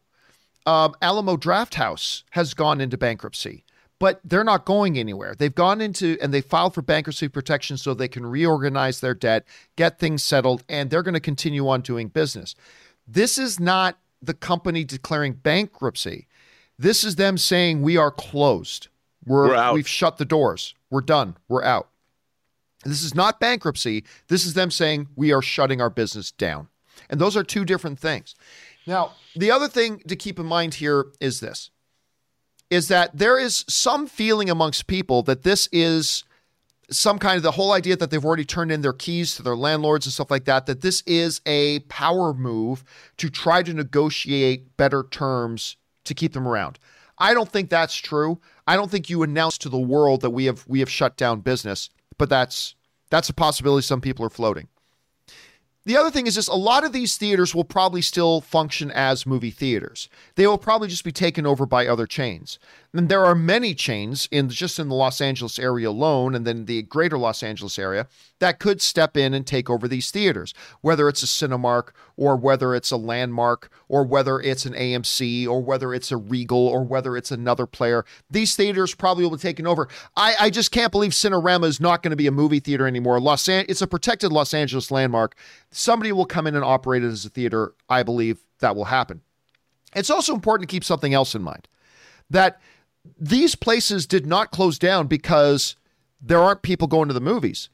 Um, Alamo Drafthouse has gone into bankruptcy but they're not going anywhere. They've gone into and they filed for bankruptcy protection so they can reorganize their debt, get things settled, and they're going to continue on doing business. This is not the company declaring bankruptcy. This is them saying we are closed. We're, We're out. We've shut the doors. We're done. We're out. This is not bankruptcy. This is them saying we are shutting our business down. And those are two different things. Now, the other thing to keep in mind here is this is that there is some feeling amongst people that this is some kind of the whole idea that they've already turned in their keys to their landlords and stuff like that, that this is a power move to try to negotiate better terms to keep them around. I don't think that's true. I don't think you announce to the world that we have we have shut down business, but that's that's a possibility some people are floating. The other thing is just a lot of these theaters will probably still function as movie theaters. They will probably just be taken over by other chains. And there are many chains in just in the Los Angeles area alone and then the greater Los Angeles area that could step in and take over these theaters, whether it's a Cinemark or whether it's a Landmark or whether it's an AMC or whether it's a Regal or whether it's another player. These theaters probably will be taken over. I, I just can't believe Cinerama is not going to be a movie theater anymore. Los An- it's a protected Los Angeles landmark. Somebody will come in and operate it as a theater. I believe that will happen. It's also important to keep something else in mind that these places did not close down because there aren't people going to the movies.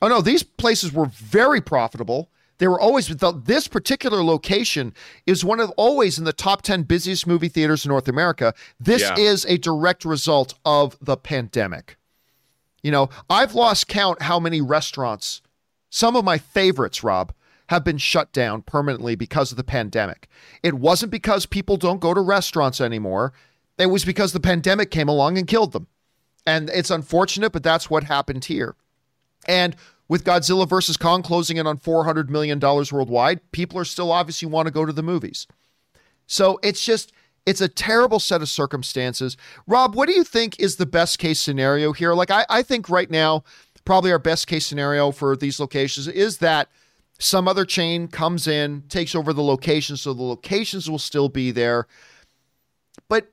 Oh no, these places were very profitable. They were always this particular location is one of always in the top 10 busiest movie theaters in North America. This Yeah. is a direct result of the pandemic. You know, I've lost count how many restaurants, some of my favorites, Rob, have been shut down permanently because of the pandemic. It wasn't because people don't go to restaurants anymore. It was because the pandemic came along and killed them. And it's unfortunate, but that's what happened here. And with Godzilla versus Kong closing in on $400 million worldwide, people are still obviously want to go to the movies. So it's just, it's a terrible set of circumstances. Rob, what do you think is the best case scenario here? Like, I, I think right now, probably our best case scenario for these locations is that some other chain comes in, takes over the location, so the locations will still be there. But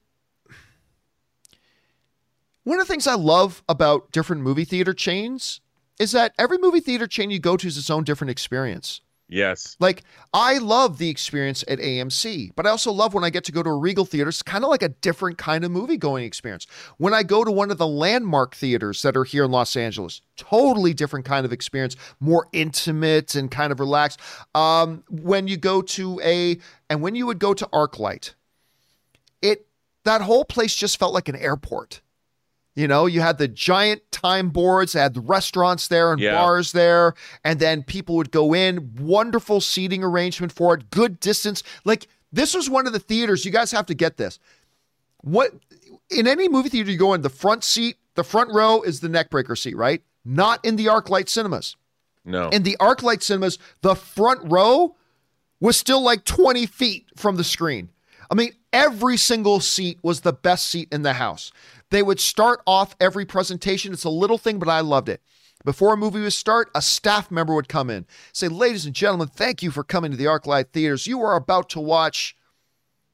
one of the things I love about different movie theater chains is that every movie theater chain you go to is its own different experience. Yes. Like I love the experience at AMC, but I also love when I get to go to a Regal theater. It's kind of like a different kind of movie going experience. When I go to one of the landmark theaters that are here in Los Angeles, totally different kind of experience, more intimate and kind of relaxed. Um, when you go to a and when you would go to ArcLight, it that whole place just felt like an airport. You know, you had the giant time boards, had the restaurants there and Yeah. bars there, and then people would go in. Wonderful seating arrangement for it, good distance. Like this was one of the theaters. You guys have to get this. What in any movie theater you go in, the front seat, the front row is the neckbreaker seat, right? Not in the ArcLight cinemas. No. In the ArcLight cinemas, the front row was still like 20 feet from the screen. I mean, every single seat was the best seat in the house. They would start off every presentation. It's a little thing, but I loved it. Before a movie would start, a staff member would come in, say, Ladies and gentlemen, thank you for coming to the ArcLight Theaters. You are about to watch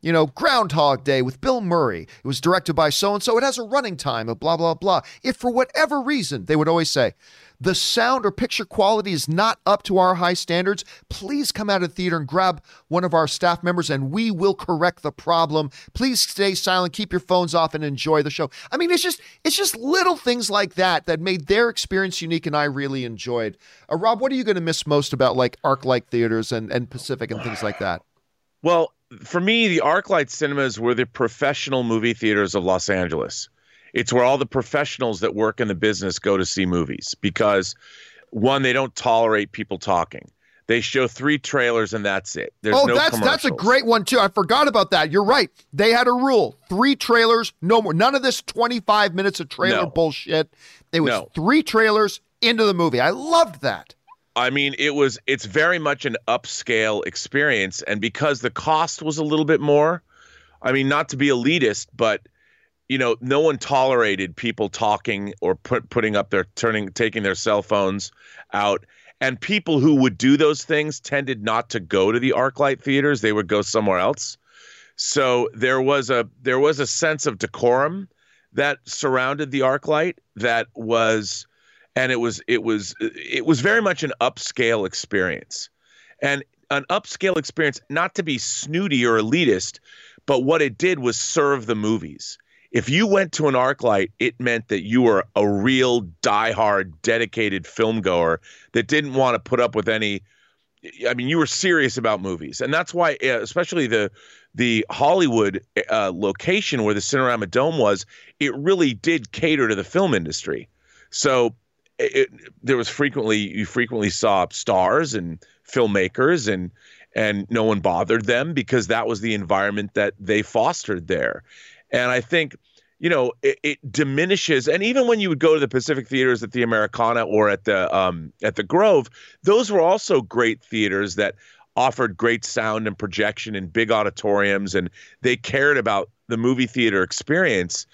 you know, Groundhog Day with Bill Murray. It was directed by so and so. It has a running time of blah, blah, blah. If for whatever reason, they would always say, the sound or picture quality is not up to our high standards, please come out of the theater and grab one of our staff members and we will correct the problem. Please stay silent, keep your phones off, and enjoy the show. I mean, it's just it's just little things like that that made their experience unique and I really enjoyed. Uh, Rob, what are you going to miss most about like arc like theaters and, and Pacific and things like that? Well, for me, the ArcLight cinemas were the professional movie theaters of Los Angeles. It's where all the professionals that work in the business go to see movies because one, they don't tolerate people talking. They show three trailers and that's it. There's oh, no that's that's a great one too. I forgot about that. You're right. They had a rule: three trailers, no more. None of this 25 minutes of trailer No. bullshit. It was No. three trailers into the movie. I loved that. I mean, it was it's very much an upscale experience, and because the cost was a little bit more, I mean, not to be elitist, but you know, no one tolerated people talking or put, putting up their turning taking their cell phones out. And people who would do those things tended not to go to the ArcLight theaters; they would go somewhere else. So there was a there was a sense of decorum that surrounded the ArcLight that was and it was it was it was very much an upscale experience and an upscale experience, not to be snooty or elitist, but what it did was serve the movies. If you went to an ArcLight, it meant that you were a real diehard, dedicated film goer that didn't want to put up with any. I mean, you were serious about movies, and that's why, uh, especially the the Hollywood uh, location where the Cinerama Dome was, it really did cater to the film industry. So it, there was frequently you frequently saw stars and filmmakers and and no one bothered them because that was the environment that they fostered there. And I think you know it, it, diminishes and even when you would go to the pacific theaters at the americana or at the um, at the grove those were also great theaters that offered great sound and projection in big auditoriums and they cared about the movie theater experience.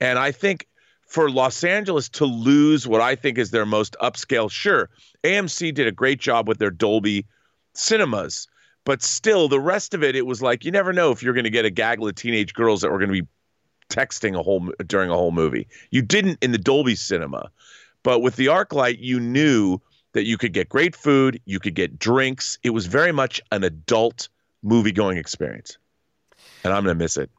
And i think for Los Angeles to lose what I think is their most upscale, sure, AMC did a great job with their Dolby cinemas, but still, the rest of it, it was like you never know if you're going to get a gaggle of teenage girls that were going to be texting a whole during a whole movie. You didn't in the Dolby cinema, but with the ArcLight, you knew that you could get great food, you could get drinks. It was very much an adult movie going experience, and I'm to miss it.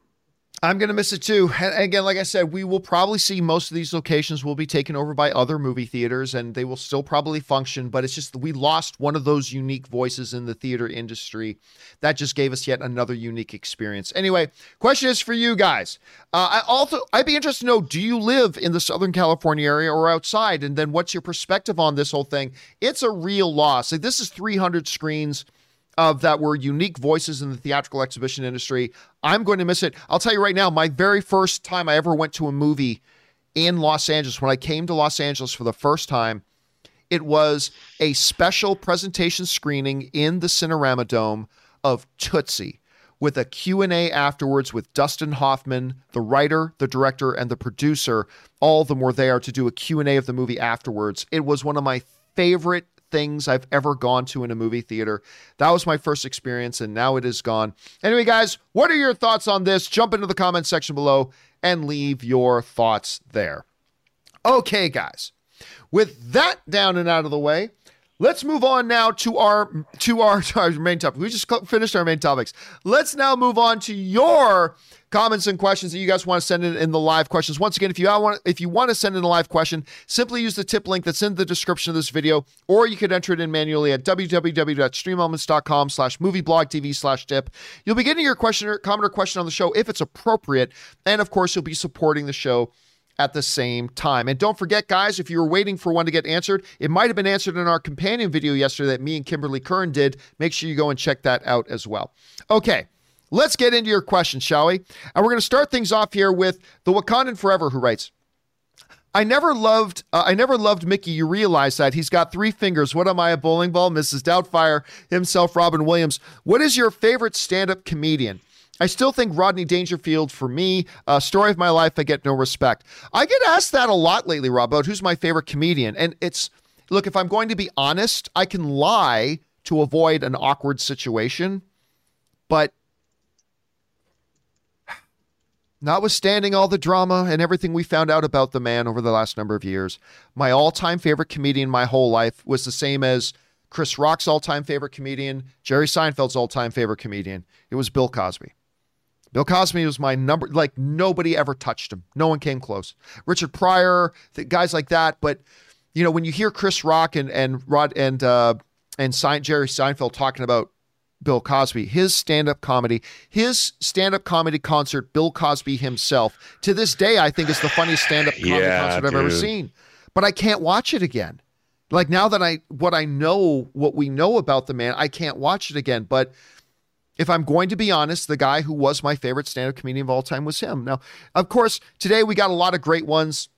I'm going to miss it too. And again, like I said, we will probably see most of these locations will be taken over by other movie theaters and they will still probably function, but it's just we lost one of those unique voices in the theater industry. That just gave us yet another unique experience. Anyway, question is for you guys. Uh, I also I'd be interested to know do you live in the Southern California area or outside and then what's your perspective on this whole thing? It's a real loss. Like this is 300 screens of that were unique voices in the theatrical exhibition industry. I'm going to miss it. I'll tell you right now, my very first time I ever went to a movie in Los Angeles, when I came to Los Angeles for the first time, it was a special presentation screening in the Cinerama Dome of Tootsie with a Q&A afterwards with Dustin Hoffman, the writer, the director, and the producer. All of them were there to do a Q&A of the movie afterwards. It was one of my favorite things I've ever gone to in a movie theater. That was my first experience, and now it is gone. Anyway, guys, what are your thoughts on this? Jump into the comment section below and leave your thoughts there. Okay, guys, with that down and out of the way, Let's move on now to our to our, to our main topic. We just finished our main topics. Let's now move on to your comments and questions that you guys want to send in, in the live questions. Once again, if you want if you want to send in a live question, simply use the tip link that's in the description of this video, or you could enter it in manually at www.streamelements.com slash movieblogtv slash tip. You'll be getting your question or comment or question on the show if it's appropriate, and of course, you'll be supporting the show at the same time. And don't forget, guys, if you were waiting for one to get answered, it might have been answered in our companion video yesterday that me and Kimberly Kern did. Make sure you go and check that out as well. Okay. Let's get into your questions, shall we? And we're going to start things off here with the Wakandan Forever, who writes, I never loved uh, I never loved Mickey. You realize that he's got three fingers. What am I, a bowling ball? Mrs. Doubtfire himself, Robin Williams. What is your favorite stand-up comedian? I still think Rodney Dangerfield for me, uh, story of my life, I get no respect. I get asked that a lot lately, Rob, about who's my favorite comedian. And it's, look, if I'm going to be honest, I can lie to avoid an awkward situation. But notwithstanding all the drama and everything we found out about the man over the last number of years, my all time favorite comedian my whole life was the same as Chris Rock's all time favorite comedian, Jerry Seinfeld's all time favorite comedian. It was Bill Cosby. Bill Cosby was my number, like nobody ever touched him. No one came close. Richard Pryor, guys like that. But, you know, when you hear Chris Rock and, and Rod and, uh, and Jerry Seinfeld talking about Bill Cosby, his stand up comedy, his stand up comedy concert, Bill Cosby himself, to this day, I think is the funniest stand up comedy yeah, concert I've ever seen. But I can't watch it again. Like now that I, what I know, what we know about the man, I can't watch it again. But, if I'm going to be honest, the guy who was my favorite stand up comedian of all time was him. Now, of course, today we got a lot of great ones.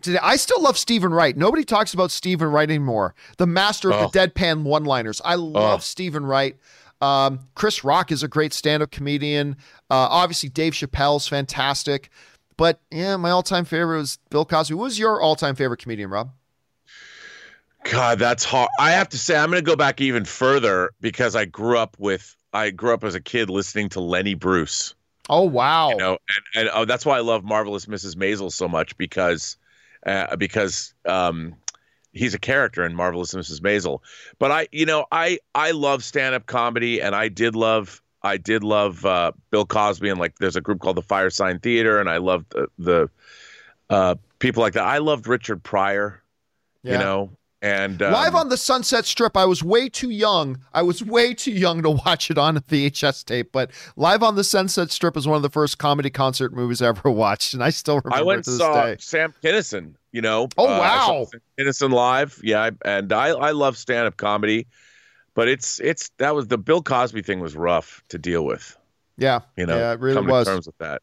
Today, I still love Steven Wright. Nobody talks about Steven Wright anymore. The master of the oh. deadpan one liners. I oh. love oh. Steven Wright. Um, Chris Rock is a great stand up comedian. Uh, obviously, Dave Chappelle's fantastic. But yeah, my all time favorite was Bill Cosby. Who was your all time favorite comedian, Rob? God, that's hard. I have to say, I'm going to go back even further because I grew up with I grew up as a kid listening to Lenny Bruce. Oh wow! You know, and, and oh, that's why I love Marvelous Mrs. Maisel so much because uh, because um, he's a character in Marvelous Mrs. Maisel. But I, you know, I I love stand up comedy, and I did love I did love uh, Bill Cosby, and like there's a group called the Firesign Theater, and I loved the, the uh, people like that. I loved Richard Pryor, yeah. you know, and um, live on the Sunset Strip. I was way too young. I was way too young to watch it on a VHS tape, but live on the Sunset Strip is one of the first comedy concert movies I ever watched, and I still remember. I went and saw day. Sam Kinison. You know. Oh uh, wow, Kinison live. Yeah, and I I love stand up comedy, but it's it's that was the Bill Cosby thing was rough to deal with. Yeah, you know, yeah, it really come was. terms with that.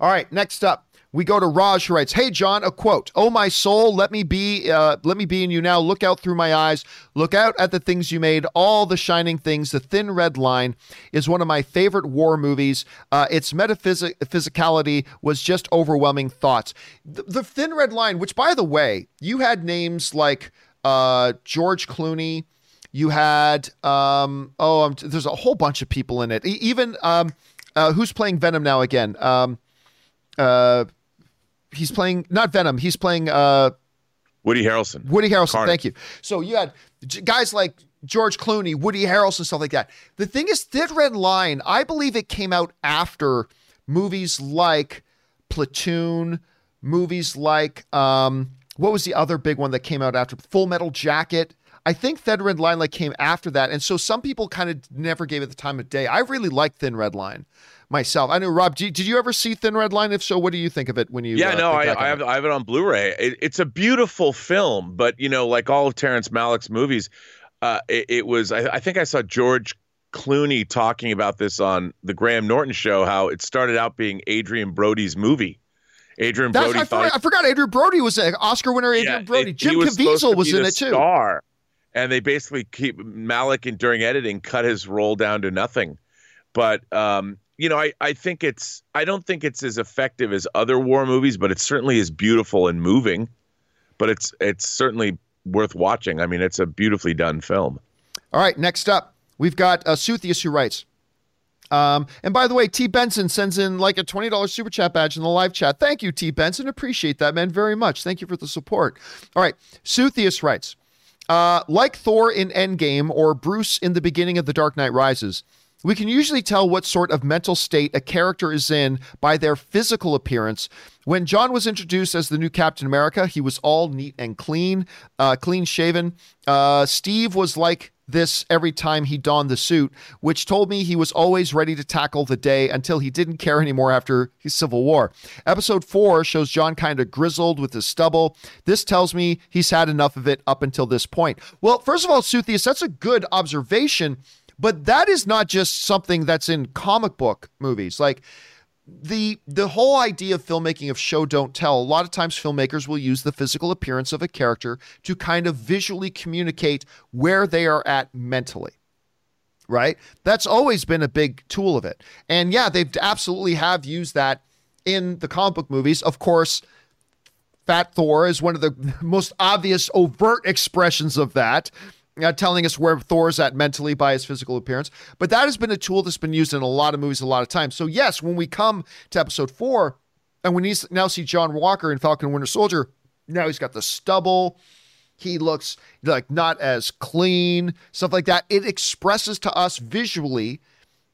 All right, next up. We go to Raj who writes, "Hey John, a quote: Oh my soul, let me be, uh, let me be in you now. Look out through my eyes. Look out at the things you made. All the shining things. The Thin Red Line is one of my favorite war movies. Uh, its metaphysicality was just overwhelming thoughts. The, the, Thin Red Line, which by the way, you had names like uh, George Clooney. You had um, oh, um, there's a whole bunch of people in it. even um, uh, who's playing Venom now again? He's playing not Venom. He's playing uh, Woody Harrelson. Woody Harrelson. Carnage. Thank you. So you had guys like George Clooney, Woody Harrelson, stuff like that. The thing is, Thin Red Line. I believe it came out after movies like Platoon, movies like um, what was the other big one that came out after Full Metal Jacket. I think Thin Red Line like came after that, and so some people kind of never gave it the time of day. I really like Thin Red Line myself. I know Rob. Did, did you ever see Thin Red Line? If so, what do you think of it when you? Yeah, uh, no, I, I have I have it on Blu-ray. It, it's a beautiful film, but you know, like all of Terrence Malick's movies, uh, it, it, was. I, I think I saw George Clooney talking about this on the Graham Norton show. How it started out being Adrien Brody's movie. Adrien That's, Brody. I forgot, I forgot, Adrien Brody was an Oscar winner. Adrien yeah, Brody. It, Jim Caviezel was in it too. Star, and they basically keep Malick and during editing cut his role down to nothing. But um, you know, I, I think it's I don't think it's as effective as other war movies, but it certainly is beautiful and moving. But it's it's certainly worth watching. I mean, it's a beautifully done film. All right, next up, we've got uh, Suthius who writes. Um, and by the way, T. Benson sends in like a $20 super chat badge in the live chat. Thank you, T. Benson. Appreciate that, man, very much. Thank you for the support. All right. Suthius writes uh, Like Thor in Endgame or Bruce in the beginning of The Dark Knight Rises, we can usually tell what sort of mental state a character is in by their physical appearance. When John was introduced as the new Captain America, he was all neat and clean, uh, clean shaven. Uh, Steve was like this every time he donned the suit, which told me he was always ready to tackle the day until he didn't care anymore after his Civil War. Episode 4 shows John kind of grizzled with his stubble. This tells me he's had enough of it up until this point. Well, first of all, Suthius, that's a good observation but that is not just something that's in comic book movies. Like the the whole idea of filmmaking of show don't tell. A lot of times filmmakers will use the physical appearance of a character to kind of visually communicate where they are at mentally. Right? That's always been a big tool of it. And yeah, they've absolutely have used that in the comic book movies. Of course, Fat Thor is one of the most obvious overt expressions of that uh, telling us where Thor's at mentally by his physical appearance. But that has been a tool that's been used in a lot of movies a lot of times. So, yes, when we come to episode four and we now see John Walker in Falcon Winter Soldier, now he's got the stubble. He looks like not as clean, stuff like that. It expresses to us visually,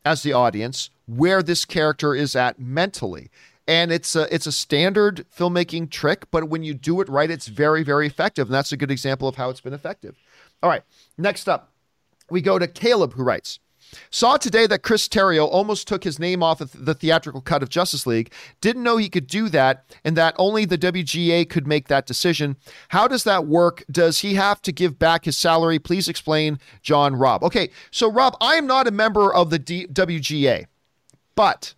as the audience, where this character is at mentally and it's a it's a standard filmmaking trick but when you do it right it's very very effective and that's a good example of how it's been effective all right, next up, we go to Caleb, who writes. Saw today that Chris Terrio almost took his name off of the theatrical cut of Justice League. Didn't know he could do that and that only the WGA could make that decision. How does that work? Does he have to give back his salary? Please explain, John Rob. Okay, so Rob, I am not a member of the D- WGA, but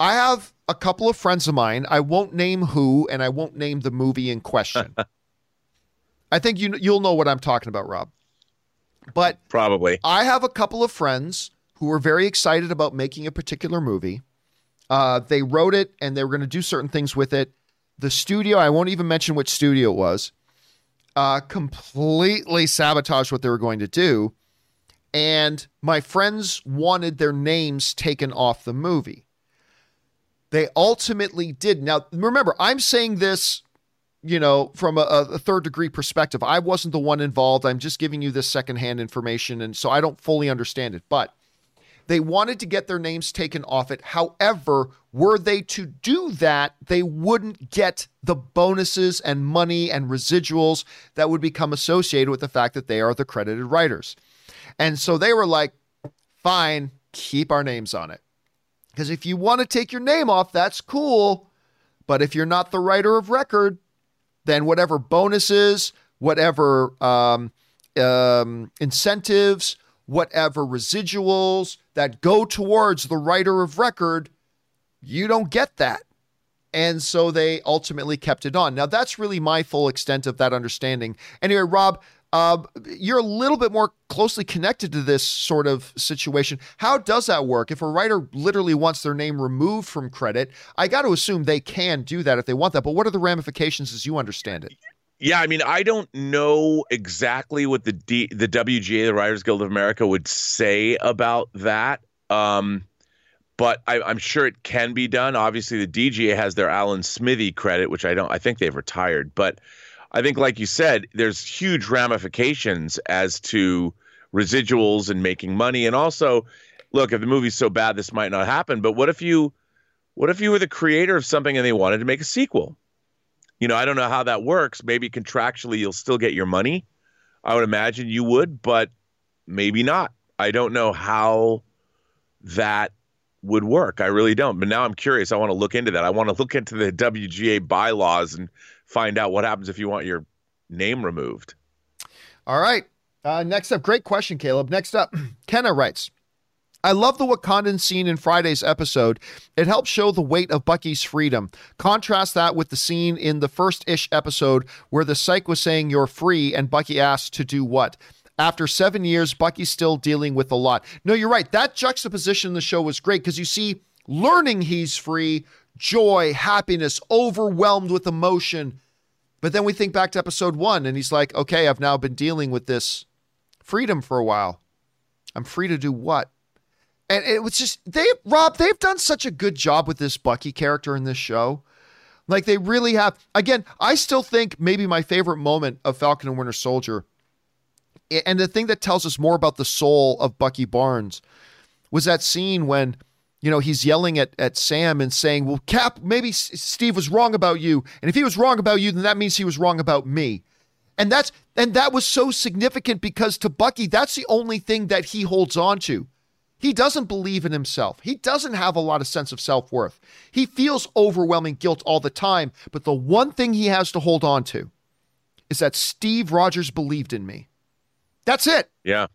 I have a couple of friends of mine. I won't name who and I won't name the movie in question. I think you you'll know what I'm talking about, Rob. But probably I have a couple of friends who are very excited about making a particular movie. Uh, they wrote it and they were going to do certain things with it. The studio, I won't even mention which studio it was, uh, completely sabotaged what they were going to do. And my friends wanted their names taken off the movie. They ultimately did. Now, remember, I'm saying this you know, from a, a, third degree perspective. I wasn't the one involved. I'm just giving you this secondhand information. And so I don't fully understand it. But they wanted to get their names taken off it. However, were they to do that, they wouldn't get the bonuses and money and residuals that would become associated with the fact that they are the credited writers. And so they were like, fine, keep our names on it. Because if you want to take your name off, that's cool. But if you're not the writer of record, then whatever bonuses, whatever um, um, incentives, whatever residuals that go towards the writer of record, you don't get that. And so they ultimately kept it on. Now, that's really my full extent of that understanding. Anyway, Rob, uh, you're a little bit more closely connected to this sort of situation. How does that work? If a writer literally wants their name removed from credit, I got to assume they can do that if they want that. But what are the ramifications as you understand it? Yeah, I mean, I don't know exactly what the D, the WGA, the Writers Guild of America, would say about that. Um, but I, am sure it can be done. Obviously, the DGA has their Alan Smithee credit, which I don't. I think they've retired, but I think, like you said, there's huge ramifications as to residuals and making money. And also, look, if the movie's so bad, this might not happen. But what if you, what if you were the creator of something and they wanted to make a sequel? You know, I don't know how that works. Maybe contractually you'll still get your money. I would imagine you would, but maybe not. I don't know how that would work. I really don't. But now I'm curious. I want to look into that. I want to look into the WGA bylaws and find out what happens if you want your name removed. All right. Uh, next up, great question, Caleb. Next up, Kenna writes. I love the Wakandan scene in Friday's episode. It helps show the weight of Bucky's freedom. Contrast that with the scene in the first ish episode where the psych was saying you're free and Bucky asked to do what? After seven years, Bucky's still dealing with a lot. No, you're right. That juxtaposition in the show was great because you see, learning he's free, joy, happiness, overwhelmed with emotion. But then we think back to episode one, and he's like, okay, I've now been dealing with this freedom for a while. I'm free to do what? And it was just, they, Rob, they've done such a good job with this Bucky character in this show. Like they really have. Again, I still think maybe my favorite moment of Falcon and Winter Soldier, and the thing that tells us more about the soul of Bucky Barnes was that scene when you know, he's yelling at, at Sam and saying, Well, Cap, maybe S- Steve was wrong about you. And if he was wrong about you, then that means he was wrong about me. And that's and that was so significant because to Bucky, that's the only thing that he holds on to. He doesn't believe in himself. He doesn't have a lot of sense of self-worth. He feels overwhelming guilt all the time, but the one thing he has to hold on to is that Steve Rogers believed in me. That's it. Yeah.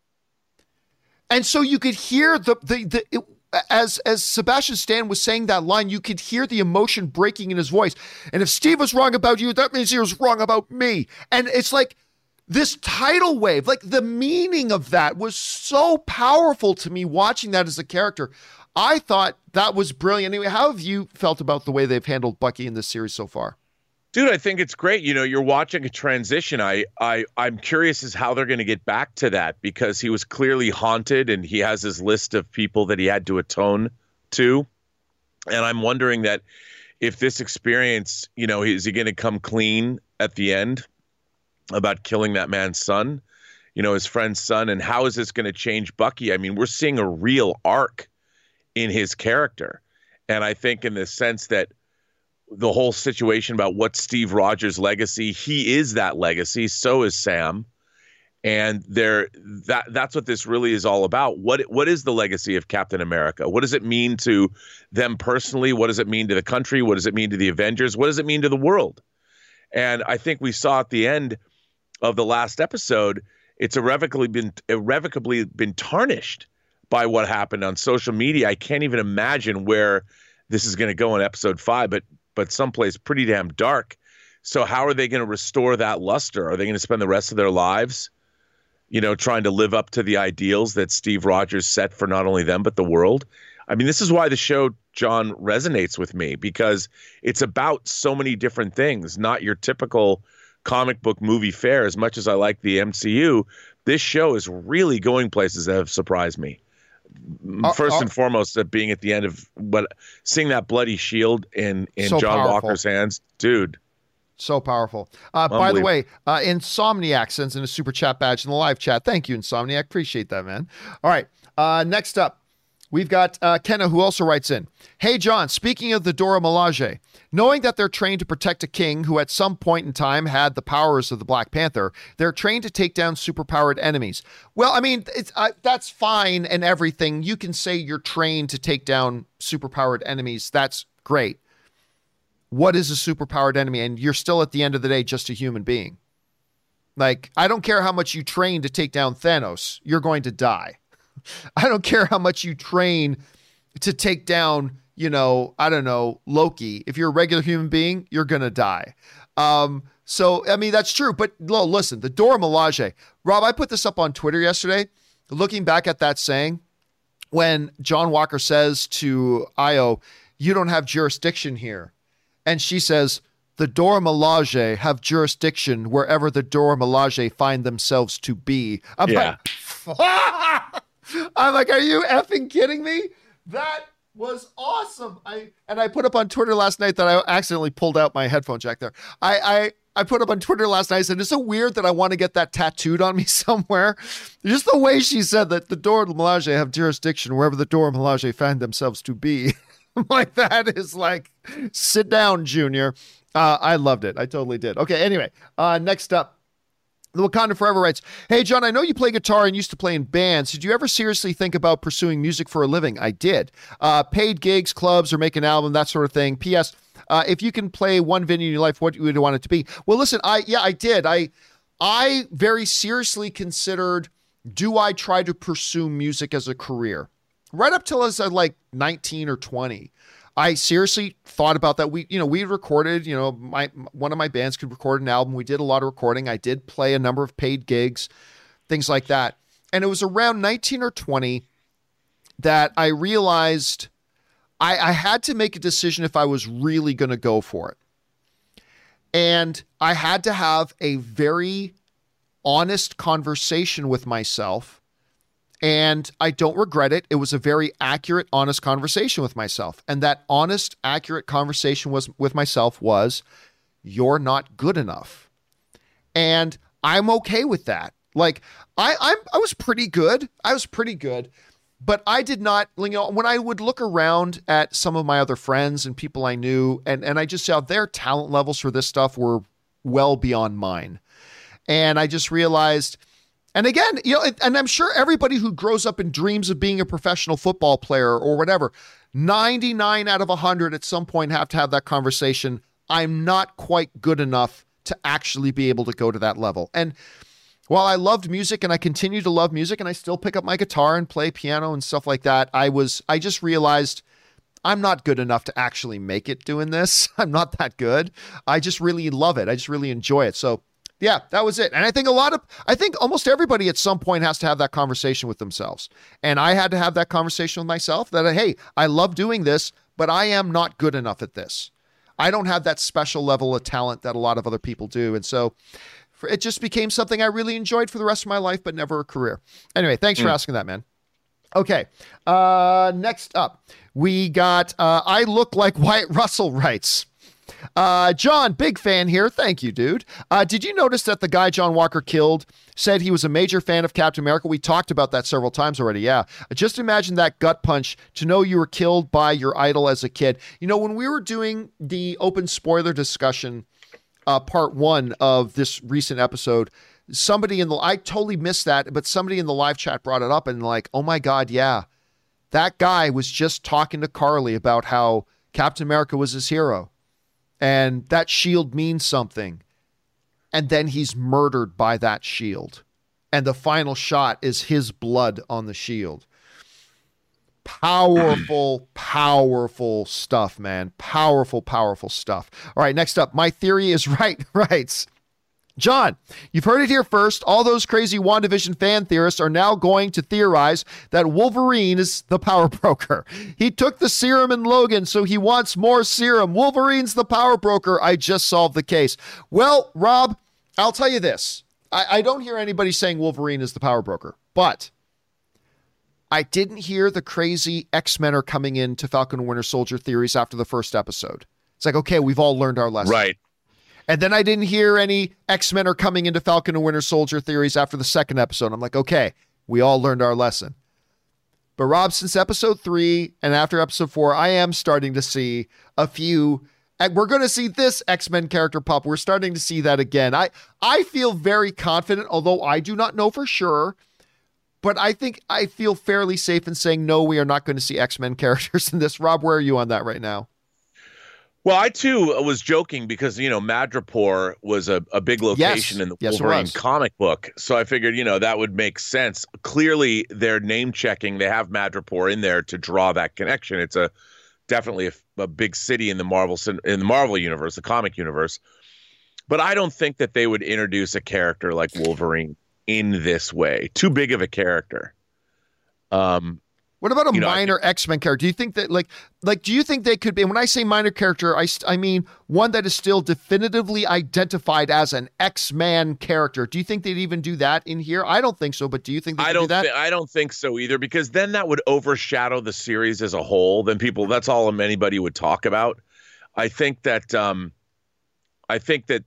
And so you could hear the the the it, as as Sebastian Stan was saying that line, you could hear the emotion breaking in his voice. And if Steve was wrong about you, that means he was wrong about me. And it's like this tidal wave, like the meaning of that was so powerful to me watching that as a character. I thought that was brilliant. Anyway, how have you felt about the way they've handled Bucky in this series so far? Dude, I think it's great. You know, you're watching a transition. I, I, I'm curious as how they're going to get back to that because he was clearly haunted, and he has his list of people that he had to atone to, and I'm wondering that if this experience, you know, is he going to come clean at the end about killing that man's son, you know, his friend's son, and how is this going to change Bucky? I mean, we're seeing a real arc in his character, and I think in the sense that the whole situation about what Steve Rogers' legacy. He is that legacy. So is Sam. And there that that's what this really is all about. What what is the legacy of Captain America? What does it mean to them personally? What does it mean to the country? What does it mean to the Avengers? What does it mean to the world? And I think we saw at the end of the last episode, it's irrevocably been irrevocably been tarnished by what happened on social media. I can't even imagine where this is going to go in episode five. But but someplace pretty damn dark. So how are they going to restore that luster? Are they going to spend the rest of their lives, you know, trying to live up to the ideals that Steve Rogers set for not only them but the world? I mean, this is why the show John resonates with me because it's about so many different things, not your typical comic book movie fare. As much as I like the MCU, this show is really going places that have surprised me. Uh, first uh, and foremost at being at the end of what seeing that bloody shield in in so John powerful. Walker's hands, dude. So powerful. Uh, by the way, uh, Insomniac sends in a super chat badge in the live chat. Thank you, Insomniac. Appreciate that, man. All right. Uh, next up, we've got uh, Kenna, who also writes in Hey, John, speaking of the Dora Milaje, knowing that they're trained to protect a king who at some point in time had the powers of the Black Panther, they're trained to take down superpowered enemies. Well, I mean, uh, that's fine and everything. You can say you're trained to take down superpowered enemies. That's great what is a superpowered enemy and you're still at the end of the day just a human being like i don't care how much you train to take down thanos you're going to die i don't care how much you train to take down you know i don't know loki if you're a regular human being you're going to die um so i mean that's true but no, listen the dora milaje rob i put this up on twitter yesterday looking back at that saying when john walker says to Ayo you don't have jurisdiction here and she says, the Dora Milaje have jurisdiction wherever the Dora Milaje find themselves to be. I'm yeah. like, I'm like, are you effing kidding me? That was awesome. I and I put up on Twitter last night that I accidentally pulled out my headphone jack there. I I I put up on Twitter last night and it's so weird that I want to get that tattooed on me somewhere. Just the way she said that the Dora Milaje have jurisdiction wherever the Dora Milaje find themselves to be. like that is like sit down, Junior. Uh, I loved it. I totally did. Okay, anyway, uh, next up. The Wakanda Forever writes, Hey, John, I know you play guitar and used to play in bands. Did you ever seriously think about pursuing music for a living? I did. Uh, paid gigs, clubs, or make an album, that sort of thing. P.S. Uh, if you can play one venue in your life, what would you want it to be? Well, listen, I yeah, I did. I I very seriously considered do I try to pursue music as a career? right up till I was uh, like 19 or 20. I seriously thought about that. We, you know, we recorded, you know, my one of my bands could record an album. We did a lot of recording. I did play a number of paid gigs, things like that. And it was around 19 or 20 that I realized I, I had to make a decision if I was really going to go for it. And I had to have a very honest conversation with myself and I don't regret it. It was a very accurate, honest conversation with myself. And that honest, accurate conversation was with myself was, you're not good enough. And I'm okay with that. Like I I'm I was pretty good. I was pretty good. But I did not, you know, when I would look around at some of my other friends and people I knew, and, and I just saw their talent levels for this stuff were well beyond mine. And I just realized and again, you know, and I'm sure everybody who grows up and dreams of being a professional football player or whatever, 99 out of 100 at some point have to have that conversation. I'm not quite good enough to actually be able to go to that level. And while I loved music and I continue to love music and I still pick up my guitar and play piano and stuff like that, I was I just realized I'm not good enough to actually make it doing this. I'm not that good. I just really love it. I just really enjoy it. So yeah, that was it. And I think a lot of, I think almost everybody at some point has to have that conversation with themselves. And I had to have that conversation with myself that, hey, I love doing this, but I am not good enough at this. I don't have that special level of talent that a lot of other people do. And so it just became something I really enjoyed for the rest of my life, but never a career. Anyway, thanks mm. for asking that, man. Okay. Uh, next up, we got uh, I Look Like Wyatt Russell writes. Uh, John, big fan here. Thank you, dude. Uh, did you notice that the guy John Walker killed said he was a major fan of Captain America? We talked about that several times already. Yeah. Just imagine that gut punch to know you were killed by your idol as a kid. You know, when we were doing the open spoiler discussion, uh, part one of this recent episode, somebody in the I totally missed that, but somebody in the live chat brought it up and like, oh my god, yeah, that guy was just talking to Karli about how Captain America was his hero and that shield means something. And then he's murdered by that shield. And the final shot is his blood on the shield. Powerful, powerful stuff, man. Powerful, powerful stuff. All right, next up. My theory is right, right. John, you've heard it here first. All those crazy WandaVision fan theorists are now going to theorize that Wolverine is the power broker. He took the serum in Logan, so he wants more serum. Wolverine's the power broker. I just solved the case. Well, Rob, I'll tell you this. I, I don't hear anybody saying Wolverine is the power broker, but I didn't hear the crazy X Men are coming in to Falcon Winter Soldier theories after the first episode. It's like, okay, we've all learned our lesson. Right. And then I didn't hear any X Men are coming into Falcon and Winter Soldier theories after the second episode. I'm like, okay, we all learned our lesson. But Rob, since episode three and after episode four, I am starting to see a few. We're going to see this X Men character pop. We're starting to see that again. I I feel very confident, although I do not know for sure. But I think I feel fairly safe in saying no. We are not going to see X Men characters in this. Rob, where are you on that right now? Well, I too was joking because you know Madripoor was a, a big location yes. in the yes, Wolverine comic book, so I figured you know that would make sense. Clearly, they're name checking. They have Madripoor in there to draw that connection. It's a definitely a, a big city in the Marvel in the Marvel universe, the comic universe. But I don't think that they would introduce a character like Wolverine in this way. Too big of a character. Um, what about a you know, minor X Men character? Do you think that like like do you think they could be? when I say minor character, I I mean one that is still definitively identified as an X Man character. Do you think they'd even do that in here? I don't think so, but do you think I don't do that? Th- I don't think so either because then that would overshadow the series as a whole. Then people that's all anybody would talk about. I think that um, I think that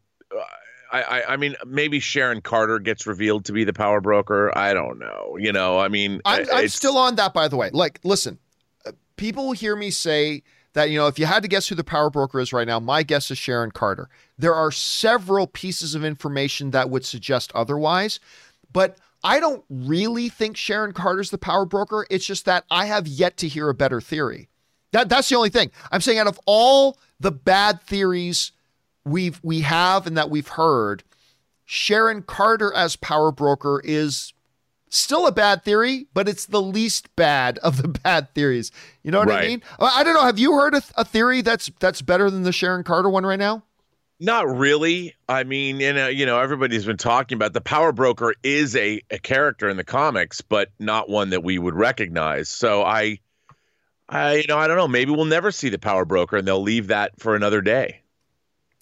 I, I, mean, maybe Sharon Carter gets revealed to be the power broker. I don't know. You know, I mean, I'm, I'm still on that, by the way. Like, listen, uh, people hear me say that, you know, if you had to guess who the power broker is right now, my guess is Sharon Carter. There are several pieces of information that would suggest otherwise, but I don't really think Sharon Carter's the power broker. It's just that I have yet to hear a better theory. That that's the only thing. I'm saying out of all the bad theories we've we have and that we've heard, Sharon Carter as power broker is still a bad theory, but it's the least bad of the bad theories. You know what right. I mean? Uh, I don't know. Have you heard a, a, theory that's that's better than the Sharon Carter one right now? Not really. I mean, you uh, know, you know, everybody's been talking about the power broker is a, a character in the comics, but not one that we would recognize. So I, I, you know, I don't know. Maybe we'll never see the power broker, and they'll leave that for another day.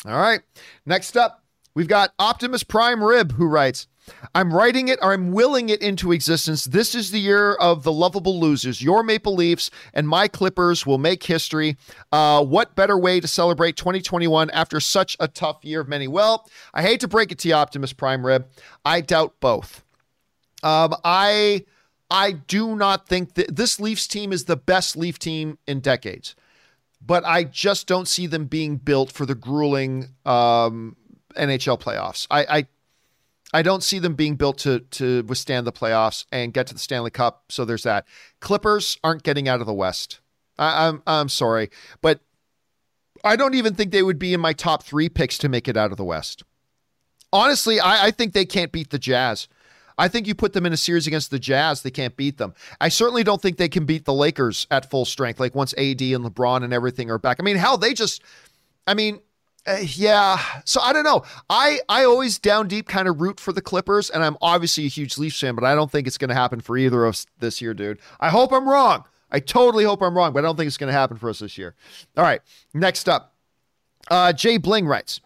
All right. Next up, we've got Optimus Prime Rib who writes, I'm writing it or I'm willing it into existence. This is the year of the lovable losers. Your Maple Leafs and my Clippers will make history. Uh, what better way to celebrate 2021 after such a tough year of many? Well, I hate to break it to you, Optimus Prime Rib. I doubt both. Um, I I do not think that this Leafs team is the best Leaf team in decades but I just don't see them being built for the grueling um, NHL playoffs. I, I I don't see them being built to to withstand the playoffs and get to the Stanley Cup. So there's that. Clippers aren't getting out of the West. I, I'm I'm sorry, but I don't even think they would be in my top three picks to make it out of the West. Honestly, I, I think they can't beat the Jazz. I think you put them in a series against the Jazz, they can't beat them. I certainly don't think they can beat the Lakers at full strength, like once AD and LeBron and everything are back. I mean, hell, they just, I mean, uh, yeah. So I don't know. I I always down deep kind of root for the Clippers, and I'm obviously a huge Leafs fan, but I don't think it's going to happen for either of us this year, dude. I hope I'm wrong. I totally hope I'm wrong, but I don't think it's going to happen for us this year. All right. Next up, uh, Jay Bling writes.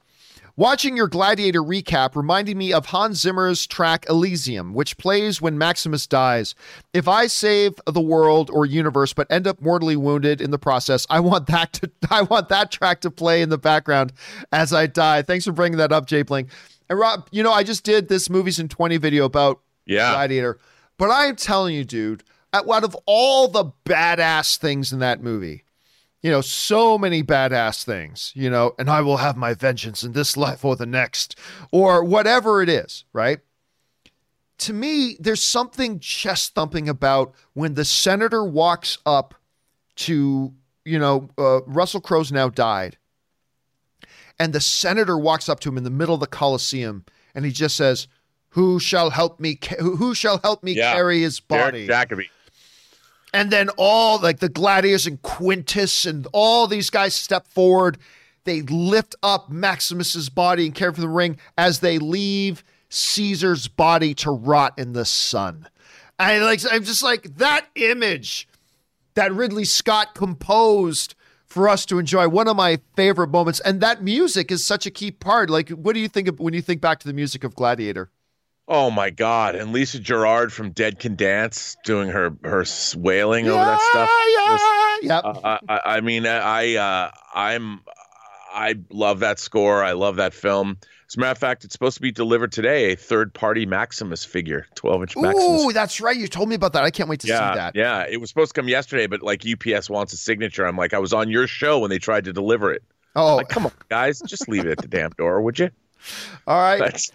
Watching your Gladiator recap reminded me of Hans Zimmer's track Elysium, which plays when Maximus dies. If I save the world or universe but end up mortally wounded in the process, I want that to I want that track to play in the background as I die. Thanks for bringing that up, Jay Blink. And Rob, you know, I just did this movies in 20 video about yeah. Gladiator. But I am telling you, dude, out of all the badass things in that movie, you know, so many badass things, you know, and I will have my vengeance in this life or the next, or whatever it is, right? To me, there's something chest thumping about when the senator walks up to, you know, uh, Russell Crowe's now died, and the senator walks up to him in the middle of the Coliseum, and he just says, "Who shall help me? Ca- who shall help me yeah. carry his body?" Derek Jacobi and then all like the gladiators and Quintus and all these guys step forward. They lift up Maximus's body and carry for the ring as they leave Caesar's body to rot in the sun. I like I'm just like that image that Ridley Scott composed for us to enjoy. One of my favorite moments, and that music is such a key part. Like, what do you think of when you think back to the music of Gladiator? Oh my God! And Lisa Gerrard from Dead Can Dance doing her her wailing yeah, over that stuff. Yeah, yep. Uh, I, I, mean, I uh, I'm I love that score. I love that film. As a matter of fact, it's supposed to be delivered today. A third-party Maximus figure, 12-inch Maximus. Ooh, that's right. You told me about that. I can't wait to yeah, see that. Yeah, it was supposed to come yesterday, but like UPS wants a signature. I'm like, I was on your show when they tried to deliver it. Oh, like, come on, guys, just leave it at the damn door, would you? All right. That's...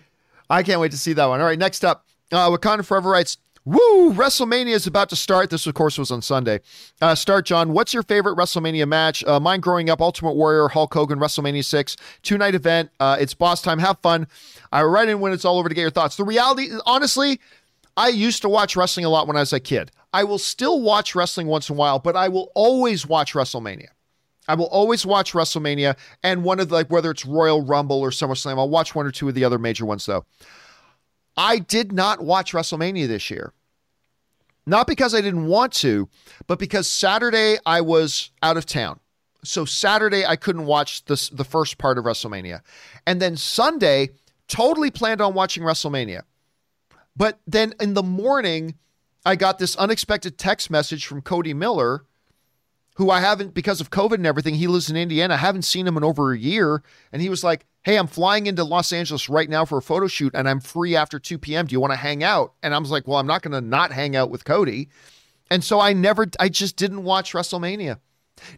I can't wait to see that one. All right, next up, uh, Wakanda Forever writes, Woo! WrestleMania is about to start. This, of course, was on Sunday. Uh, start, John. What's your favorite WrestleMania match? Uh, mine growing up, Ultimate Warrior, Hulk Hogan, WrestleMania 6. Two night event. Uh, it's boss time. Have fun. I write in when it's all over to get your thoughts. The reality, honestly, I used to watch wrestling a lot when I was a kid. I will still watch wrestling once in a while, but I will always watch WrestleMania. I will always watch WrestleMania and one of the, like whether it's Royal Rumble or SummerSlam. I'll watch one or two of the other major ones though. I did not watch WrestleMania this year. Not because I didn't want to, but because Saturday I was out of town. So Saturday I couldn't watch this the first part of WrestleMania. And then Sunday totally planned on watching WrestleMania. But then in the morning I got this unexpected text message from Cody Miller who I haven't because of COVID and everything. He lives in Indiana. I haven't seen him in over a year and he was like, hey, I'm flying into Los Angeles right now for a photo shoot and I'm free after 2 p.m. Do you want to hang out? And I was like, well, I'm not going to not hang out with Cody. And so I never, I just didn't watch WrestleMania.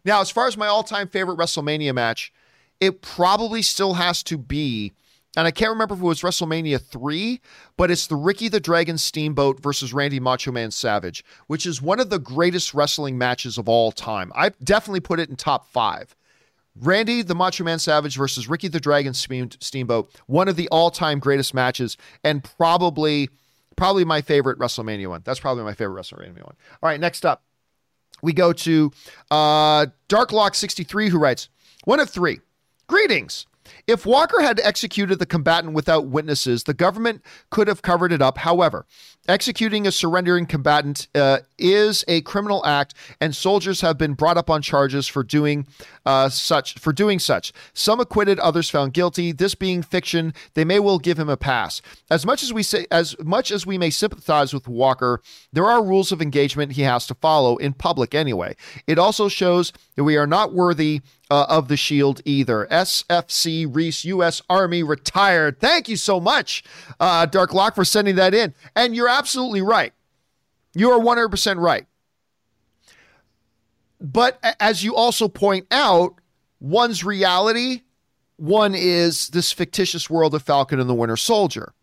Now, as far as my all time favorite WrestleMania match, it probably still has to be, and I can't remember if it was WrestleMania 3, but it's the Ricky the Dragon Steamboat versus Randy Macho Man Savage, which is one of the greatest wrestling matches of all time. I definitely put it in top five. Randy the Macho Man Savage versus Ricky the Dragon Steamboat, one of the all-time greatest matches, and probably probably my favorite WrestleMania one. That's probably my favorite WrestleMania one. All right, next up, we go to uh, Darklock63, who writes, one of three. Greetings. If Walker had executed the combatant without witnesses, the government could have covered it up. However, executing a surrendering combatant uh, is a criminal act, and soldiers have been brought up on charges for doing uh, such. For doing such, some acquitted, others found guilty. This being fiction, they may well give him a pass. As much as we say, as much as we may sympathize with Walker, there are rules of engagement he has to follow in public anyway. It also shows that we are not worthy uh, of the Shield either. SFC Reese, U.S. Army retired. Thank you so much, uh, Dark Lock, for sending that in. And you're absolutely right. You are 100% right. But as you also point out, one's reality, one is this fictitious world of Falcon and the Winter Soldier.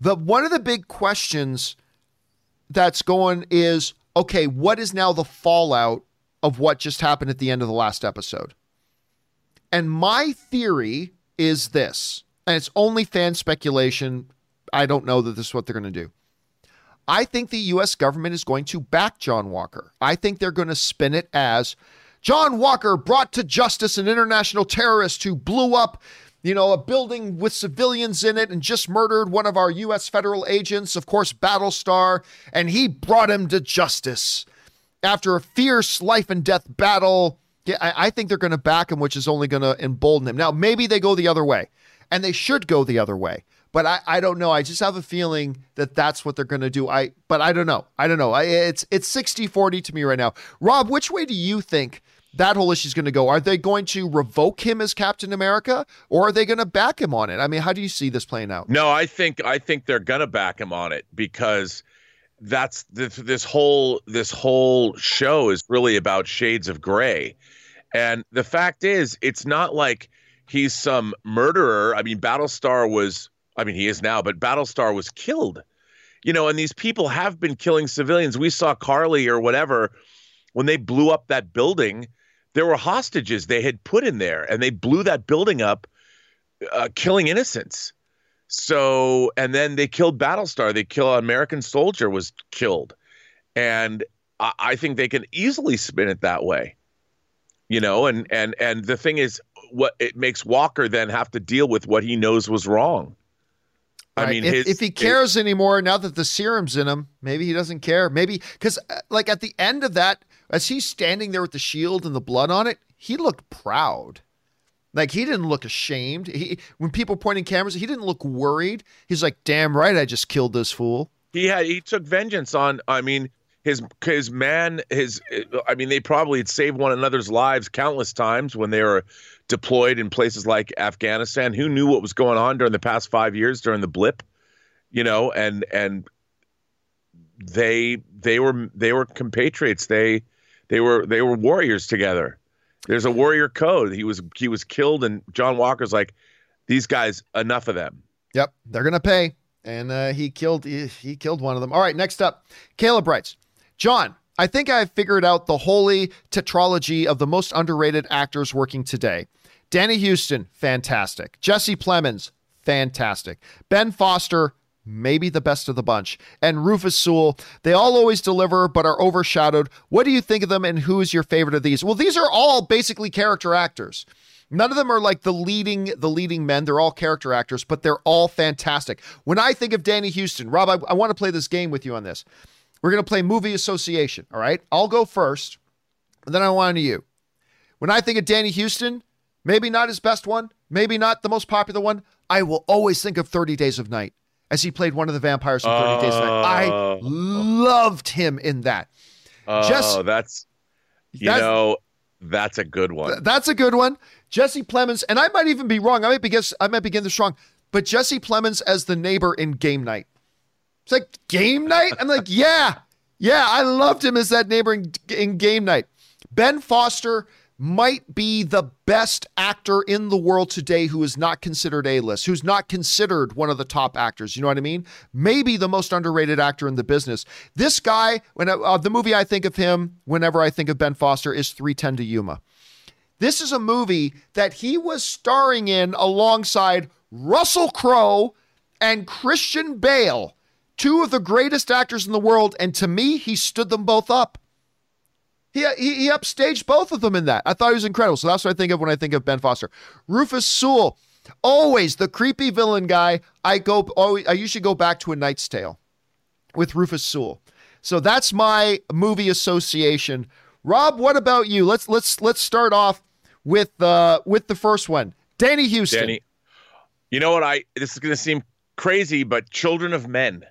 The one of the big questions that's going is okay, what is now the fallout of what just happened at the end of the last episode? And my theory is this, and it's only fan speculation. I don't know that this is what they're going to do. I think the U.S. government is going to back John Walker. I think they're going to spin it as John Walker brought to justice an international terrorist who blew up, you know, a building with civilians in it and just murdered one of our U.S. federal agents, of course, Battlestar, and he brought him to justice after a fierce life and death battle. Yeah, I, I think they're going to back him, which is only going to embolden him. Now, maybe they go the other way, and they should go the other way. But I, I don't know. I just have a feeling that that's what they're going to do. I but I don't know. I don't know. I, it's it's 60-40 to me right now. Rob, which way do you think that whole issue is going to go? Are they going to revoke him as Captain America, or are they going to back him on it? I mean, how do you see this playing out? No, I think I think they're going to back him on it because that's this, this whole this whole show is really about shades of gray, and the fact is, it's not like he's some murderer. I mean, Battlestar was I mean, he is now, but Battlestar was killed. You know, and these people have been killing civilians. We saw Karli or whatever when they blew up that building. There were hostages they had put in there, and they blew that building up, uh, killing innocents. So, and then they killed Battlestar. They kill an American soldier was killed, and I, I think they can easily spin it that way. You know, and and and the thing is, what it makes Walker then have to deal with what he knows was wrong. I right. mean, if, his, if, he cares his, anymore now that the serum's in him, maybe he doesn't care. Maybe because, uh, like, at the end of that, as he's standing there with the shield and the blood on it, he looked proud. Like he didn't look ashamed. He when people pointing cameras, he didn't look worried. He's like, "Damn right, I just killed this fool." He had he took vengeance on. I mean, his his man his I mean they probably had saved one another's lives countless times when they were deployed in places like Afghanistan. Who knew what was going on during the past five years during the blip? You know, and and they they were they were compatriots. They they were they were warriors together. There's a warrior code. He was he was killed, and John Walker's like, these guys, enough of them. Yep, they're gonna pay, and uh, he killed he, he killed one of them. All right, next up, Caleb writes, John. I think I've figured out the holy tetralogy of the most underrated actors working today. Danny Huston, fantastic. Jesse Plemons, fantastic. Ben Foster, maybe the best of the bunch. And Rufus Sewell, they all always deliver but are overshadowed. What do you think of them and who is your favorite of these? Well, these are all basically character actors. None of them are like the leading the leading men. They're all character actors, but they're all fantastic. When I think of Danny Huston, Rob, I, I want to play this game with you on this. We're going to play movie association. All right. I'll go first, and then I want to you. When I think of Danny Huston, maybe not his best one, maybe not the most popular one, I will always think of 30 Days of Night as he played one of the vampires in 30 uh, Days of Night. I oh. loved him in that. Oh, Just, that's, you that's, know, that's a good one. That's a good one. Jesse Plemons, and I might even be wrong. I might be guess, I might begin this wrong, but Jesse Plemons as the neighbor in Game Night. It's like game night. I'm like, yeah, yeah. I loved him as that neighbor in, game night. Ben Foster might be the best actor in the world today who is not considered A-list, who's not considered one of the top actors. You know what I mean? Maybe the most underrated actor in the business. This guy, when uh, the movie I think of him, whenever I think of Ben Foster, is 310 to Yuma. This is a movie that he was starring in alongside Russell Crowe and Christian Bale two of the greatest actors in the world, and to me, he stood them both up. He, he, he upstaged both of them in that. I thought he was incredible. So that's what I think of when I think of Ben Foster. Rufus Sewell, always the creepy villain guy. I go always, I usually go back to A Knight's Tale with Rufus Sewell. So that's my movie association. Rob, what about you? Let's let's let's start off with uh with the first one. Danny Huston. Danny, you know what I this is going to seem crazy, but Children of Men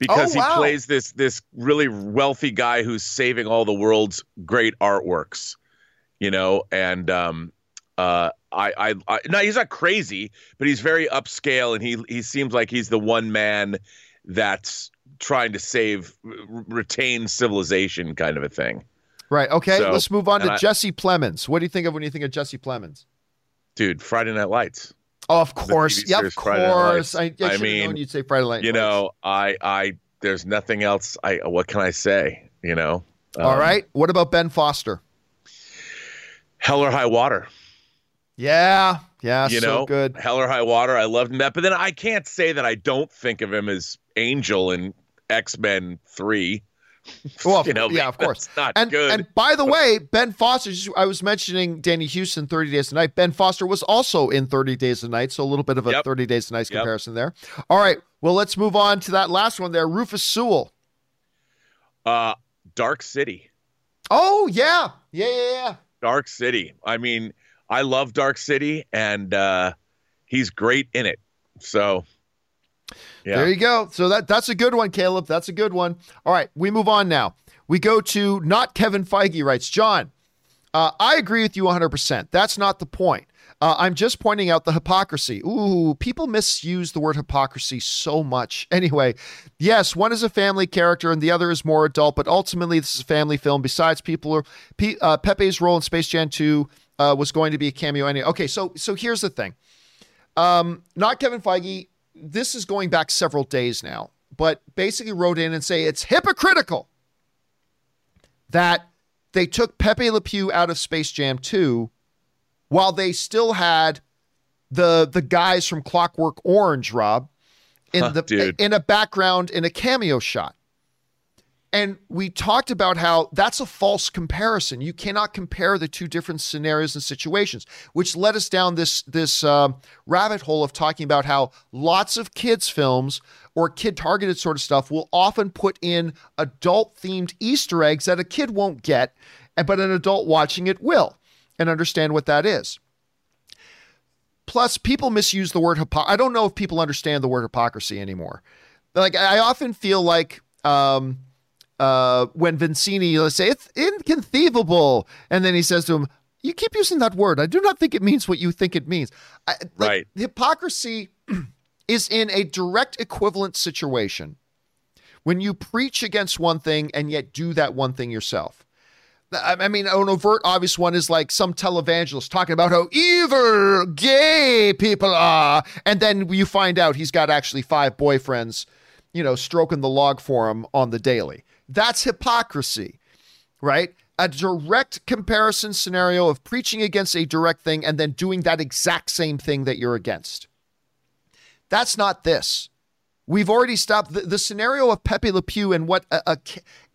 because oh, wow. he plays this this really wealthy guy who's saving all the world's great artworks, you know, and um, uh, I, I, I, no, he's not crazy, but he's very upscale, and he he seems like he's the one man that's trying to save, retain civilization, kind of a thing. Right. Okay. So, let's move on to I, Jesse Plemons. What do you think of when you think of Jesse Plemons? Dude, Friday Night Lights. Oh, of course. Yeah, of course. I, I, I mean, you'd say Friday Night. You know, I, I, there's nothing else. I, what can I say? You know. Um, All right. What about Ben Foster? Hell or High Water. Yeah, yeah, you so know, good. Hell or High Water. I loved him that, but then I can't say that I don't think of him as Angel in X Men Three. Well, you know, yeah, of course. Not and, good. And by the way, Ben Foster, I was mentioning Danny Huston, 30 Days a Night. Ben Foster was also in 30 Days a Night, so a little bit of a yep. 30 Days a Night comparison yep. there. All right, well, let's move on to that last one there. Rufus Sewell. Uh, Dark City. Oh, yeah. Yeah, yeah, yeah. Dark City. I mean, I love Dark City, and uh, he's great in it. So yeah. There you go. So that that's a good one, Caleb. That's a good one. All right, we move on now. We go to not Kevin Feige writes, John, uh, I agree with you 100%. That's not the point. Uh, I'm just pointing out the hypocrisy. Ooh, people misuse the word hypocrisy so much. Anyway, yes, one is a family character and the other is more adult, but ultimately this is a family film. Besides, people are uh, Pepe's role in Space Jam 2 uh, was going to be a cameo anyway. Okay, so so here's the thing. Um, not Kevin Feige this is going back several days now, but basically wrote in and say it's hypocritical that they took Pepe Le Pew out of Space Jam 2 while they still had the the guys from Clockwork Orange, Rob, in huh, the dude. in a background in a cameo shot. And we talked about how that's a false comparison. You cannot compare the two different scenarios and situations, which led us down this this uh, rabbit hole of talking about how lots of kids films or kid targeted sort of stuff will often put in adult themed Easter eggs that a kid won't get, but an adult watching it will and understand what that is. Plus, people misuse the word hypocrisy. I don't know if people understand the word hypocrisy anymore. Like I often feel like. Um, uh, when Vizzini, let's say, it's inconceivable. And then he says to him, You keep using that word. I do not think it means what you think it means. I, like, Right. Hypocrisy is in a direct equivalent situation when you preach against one thing and yet do that one thing yourself. I I mean, an overt, obvious one is like some televangelist talking about how evil gay people are. And then you find out he's got actually five boyfriends, you know, stroking the log for him on the daily. That's hypocrisy, right? A direct comparison scenario of preaching against a direct thing and then doing that exact same thing that you're against. That's not this. We've already stopped the, the scenario of Pepe Le Pew and what a, a,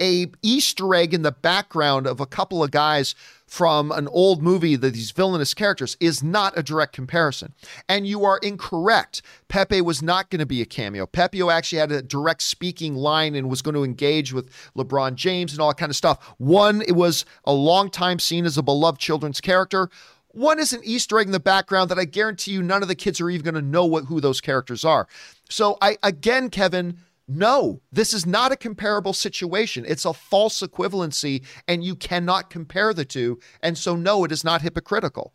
a Easter egg in the background of a couple of guys from an old movie that these villainous characters is not a direct comparison. And you are incorrect. Pepe was not going to be a cameo. Pepe actually had a direct speaking line and was going to engage with LeBron James and all that kind of stuff. One, it was a long time seen as a beloved children's character. One is an Easter egg in the background that I guarantee you none of the kids are even going to know what who those characters are. So I again, Kevin, no, this is not a comparable situation. It's a false equivalency, and you cannot compare the two. And so, no, it is not hypocritical.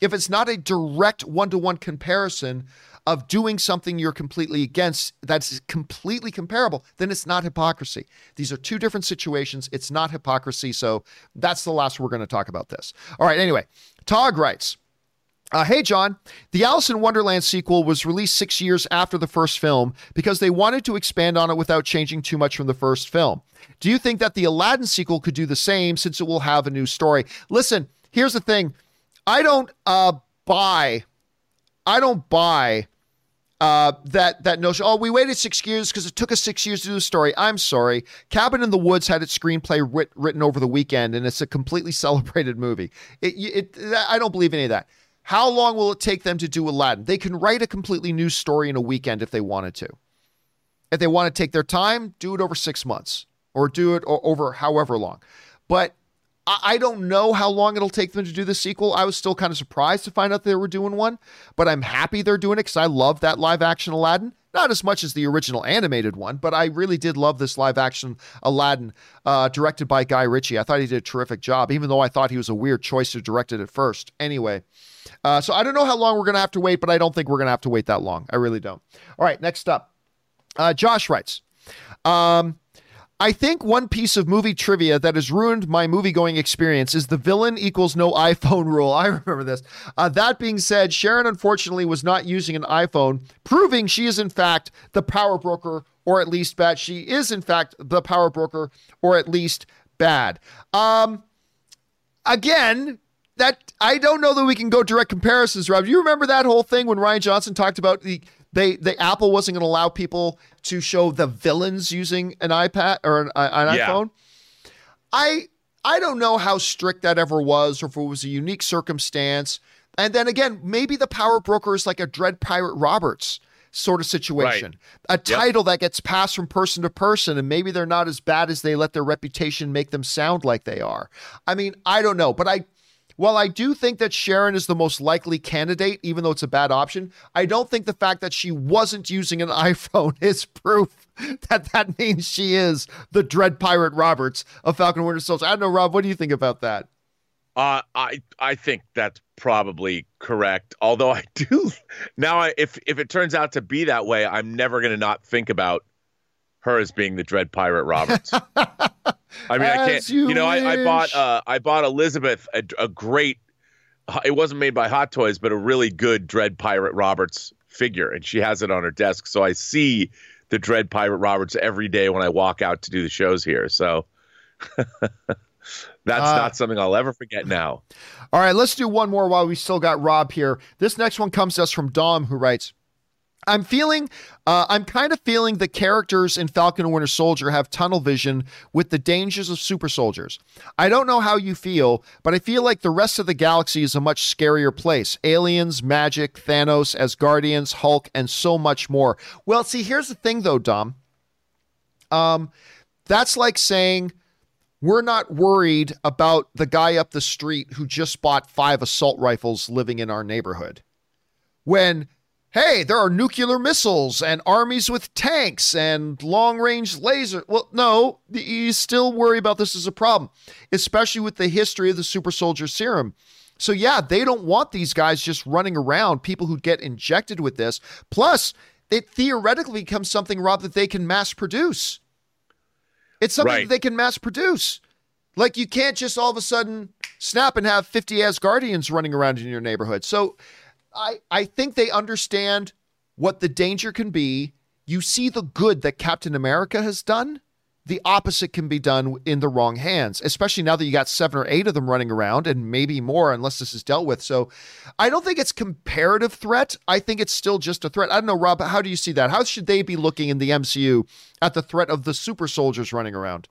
If it's not a direct one to one comparison of doing something you're completely against that's completely comparable, then it's not hypocrisy. These are two different situations. It's not hypocrisy. So that's the last we're going to talk about this. All right. Anyway, Tog writes. Uh, hey, John. The Alice in Wonderland sequel was released six years after the first film because they wanted to expand on it without changing too much from the first film. Do you think that the Aladdin sequel could do the same since it will have a new story? Listen, here's the thing I don't uh, buy, I don't buy uh, that that notion. Oh, we waited six years because it took us six years to do the story. I'm sorry. Cabin in the Woods had its screenplay writ- written over the weekend, and it's a completely celebrated movie. It, it, I don't believe any of that. How long will it take them to do Aladdin? They can write a completely new story in a weekend if they wanted to. If they want to take their time, do it over six months or do it over however long. But I, don't know how long it'll take them to do the sequel. I was still kind of surprised to find out they were doing one, but I'm happy they're doing it because I love that live action Aladdin. Not as much as the original animated one, but I really did love this live action Aladdin uh, directed by Guy Ritchie. I thought he did a terrific job, even though I thought he was a weird choice to direct it at first. Anyway, uh, so I don't know how long we're going to have to wait, but I don't think we're going to have to wait that long. I really don't. All right, next up. Uh, Josh writes, um, I think one piece of movie trivia that has ruined my movie going experience is the villain equals no iPhone rule. I remember this. Uh, that being said, Sharon unfortunately was not using an iPhone, proving she is in fact the power broker, or at least bad. She is in fact the power broker, or at least bad. Um, again, that I don't know that we can go direct comparisons, Rob. Do you remember that whole thing when Rian Johnson talked about the they the Apple wasn't going to allow people to show the villains using an iPad or an, uh, an Yeah. iPhone? I I don't know how strict that ever was, or if it was a unique circumstance. And then again, maybe the power broker is like a Dread Pirate Roberts sort of situation, a title that gets passed from person to person, and maybe they're not as bad as they let their reputation make them sound like they are. I mean, I don't know, but I. While I do think that Sharon is the most likely candidate, even though it's a bad option, I don't think the fact that she wasn't using an iPhone is proof that that means she is the Dread Pirate Roberts of Falcon Winter Soldier. I don't know, Rob. What do you think about that? Uh, I I think that's probably correct. Although I do now, I, if if it turns out to be that way, I'm never going to not think about her as being the Dread Pirate Roberts. I mean, I can't. You You, know, I, I bought uh, I bought Elizabeth a, a great. It wasn't made by Hot Toys, but a really good Dread Pirate Roberts figure, and she has it on her desk. So I see the Dread Pirate Roberts every day when I walk out to do the shows here. So that's Uh, not something I'll ever forget now. All right, let's do one more while we still got Rob here. This next one comes to us from Dom, who writes. I'm feeling, uh, I'm kind of feeling the characters in Falcon and Winter Soldier have tunnel vision with the dangers of super soldiers. I don't know how you feel, but I feel like the rest of the galaxy is a much scarier place. Aliens, magic, Thanos, as Guardians, Hulk, and so much more. Well, see, here's the thing though, Dom. Um, that's like saying we're not worried about the guy up the street who just bought five assault rifles living in our neighborhood. When hey, there are nuclear missiles and armies with tanks and long range laser. Well, no, you still worry about this as a problem, especially with the history of the super soldier serum. So, yeah, they don't want these guys just running around, people who get injected with this. Plus, it theoretically becomes something, Rob, that they can mass produce. It's something right. that they can mass produce. Like, you can't just all of a sudden snap and have 50 Asgardians running around in your neighborhood. So, I, I think they understand what the danger can be. You see the good that Captain America has done. The opposite can be done in the wrong hands, especially now that you got seven or eight of them running around and maybe more unless this is dealt with. So I don't think it's comparative threat. I think it's still just a threat. I don't know, Rob, how do you see that? How should they be looking in the MCU at the threat of the super soldiers running around?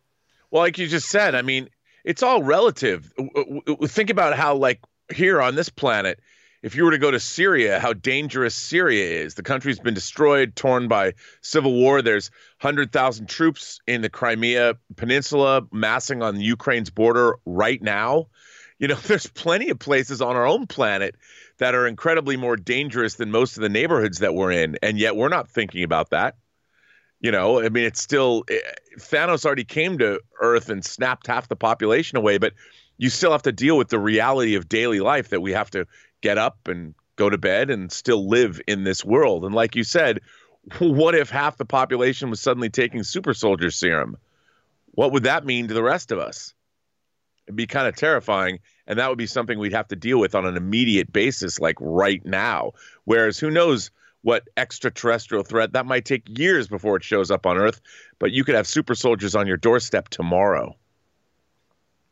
Well, like you just said, I mean, it's all relative. Think about how, like, here on this planet, if you were to go to Syria, how dangerous Syria is. The country's been destroyed, torn by civil war. There's 100,000 troops in the Crimea Peninsula massing on Ukraine's border right now. You know, there's plenty of places on our own planet that are incredibly more dangerous than most of the neighborhoods that we're in. And yet we're not thinking about that. You know, I mean, it's still eh, Thanos already came to Earth and snapped half the population away, but you still have to deal with the reality of daily life that we have to get up and go to bed and still live in this world. And like you said, what if half the population was suddenly taking super soldier serum? What would that mean to the rest of us? It'd be kind of terrifying. And that would be something we'd have to deal with on an immediate basis, like right now. Whereas who knows what extraterrestrial threat that might take years before it shows up on Earth, but you could have super soldiers on your doorstep tomorrow.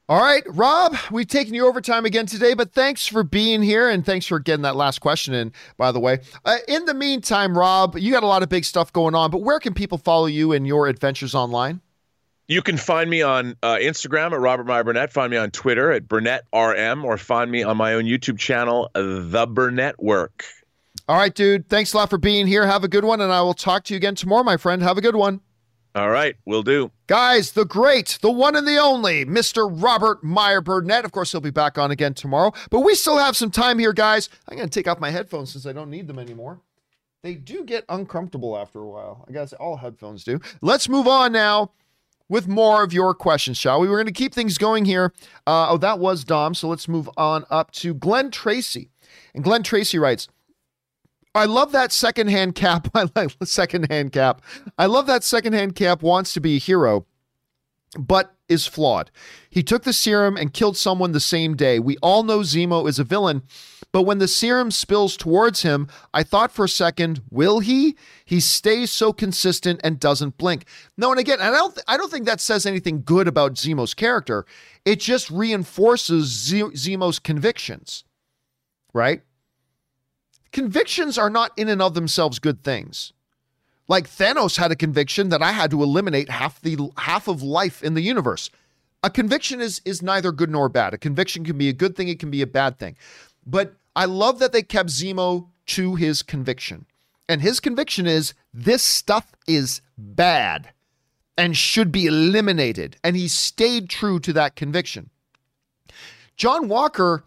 All right, Rob, we've taken you overtime again today, but thanks for being here and thanks for getting that last question in, by the way. Uh, in the meantime, Rob, you got a lot of big stuff going on, but where can people follow you and your adventures online? You can find me on uh, Instagram at Robert Meyer Burnett, find me on Twitter at Burnett RM, or find me on my own YouTube channel, The Burnett Work. All right, dude. Thanks a lot for being here. Have a good one, and I will talk to you again tomorrow, my friend. Have a good one. All right, we'll do. Guys, the great, the one and the only, Mr. Robert Meyer Burnett. Of course, he'll be back on again tomorrow, but we still have some time here, guys. I'm going to take off my headphones since I don't need them anymore. They do get uncomfortable after a while. I guess all headphones do. Let's move on now with more of your questions, shall we? We're going to keep things going here. Uh, oh, that was Dom. So let's move on up to Glenn Tracy. And Glenn Tracy writes, I love that secondhand cap. I like secondhand cap. I love that secondhand cap wants to be a hero, but is flawed. He took the serum and killed someone the same day. We all know Zemo is a villain, but when the serum spills towards him, I thought for a second, will he? He stays so consistent and doesn't blink. No, and again, I don't th- I don't think that says anything good about Zemo's character. It just reinforces Z- Zemo's convictions. Right? Convictions are not in and of themselves good things. Like Thanos had a conviction that I had to eliminate half the half of life in the universe. A conviction is is neither good nor bad. A conviction can be a good thing, it can be a bad thing. But I love that they kept Zemo to his conviction. And his conviction is this stuff is bad and should be eliminated. And he stayed true to that conviction. John Walker,